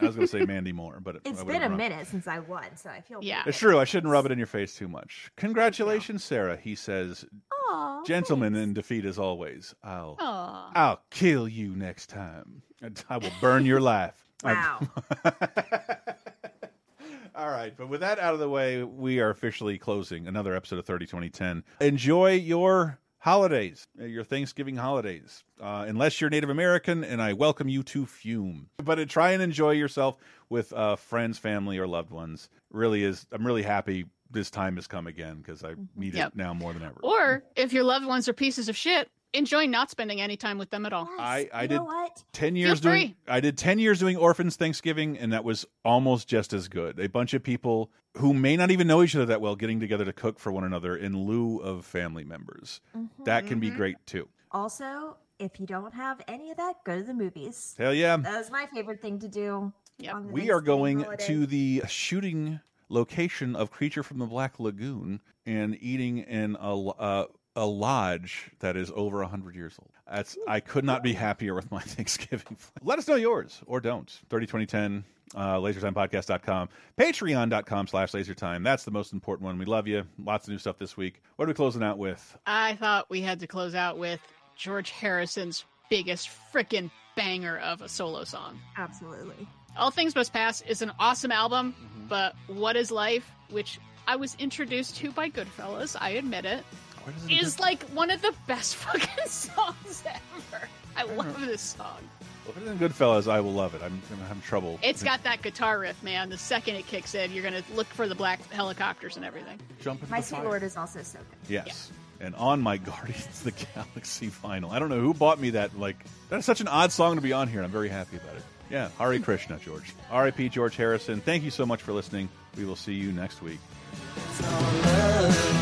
I was going to say Mandy Moore, but it, It's I been a run- minute since I won, so I feel Yeah. It's true. I shouldn't rub it in your face too much. Congratulations, Sarah. He says, Aw, "Gentlemen in defeat as always. I'll, Aw. I'll kill you next time. I will burn your life." Wow. All right, but with that out of the way, we are officially closing another episode of 30 2010. Enjoy your holidays, uh, your Thanksgiving holidays, uh, unless you're Native American, and I welcome you to fume. But uh, try and enjoy yourself with uh, friends, family, or loved ones. Really is. I'm really happy this time has come again because I need Yep. it now more than ever. Or if your loved ones are pieces of shit, enjoy not spending any time with them at all. I, I you did know what? 10 years doing. I did 10 years doing Orphans Thanksgiving and that was almost just as good. A bunch of people who may not even know each other that well getting together to cook for one another in lieu of family members. That can be great too. Also, if you don't have any of that, go to the movies. Hell yeah. That was my favorite thing to do. Yep. on the We are going holiday. to the shooting location of Creature from the Black Lagoon and eating in a. uh, a lodge that is over 100 years old. That's I could not be happier with my Thanksgiving. Let us know yours or don't. 30 2010 uh lasertimepodcast.com patreon.com slash lasertime that's the most important one we love you lots of new stuff this week what are we closing out with I thought we had to close out with George Harrison's biggest frickin' banger of a solo song. Absolutely. All Things Must Pass is an awesome album, but What is Life, which I was introduced to by Goodfellas, I admit it. Is like one of the best fucking songs ever. I love this song. Well, if it's in Goodfellas, I will love it. I'm gonna have trouble. It's got that guitar riff, man. The second it kicks in, you're gonna look for the black helicopters and everything. Jump into My the Sweet. Lord is also so good. Yes. And on my Guardians of the Galaxy vinyl. I don't know who bought me that. Like, that's such an odd song to be on here, and I'm very happy about it. Yeah, Hare Krishna, George. R.I.P. George Harrison. Thank you so much for listening. We will see you next week. All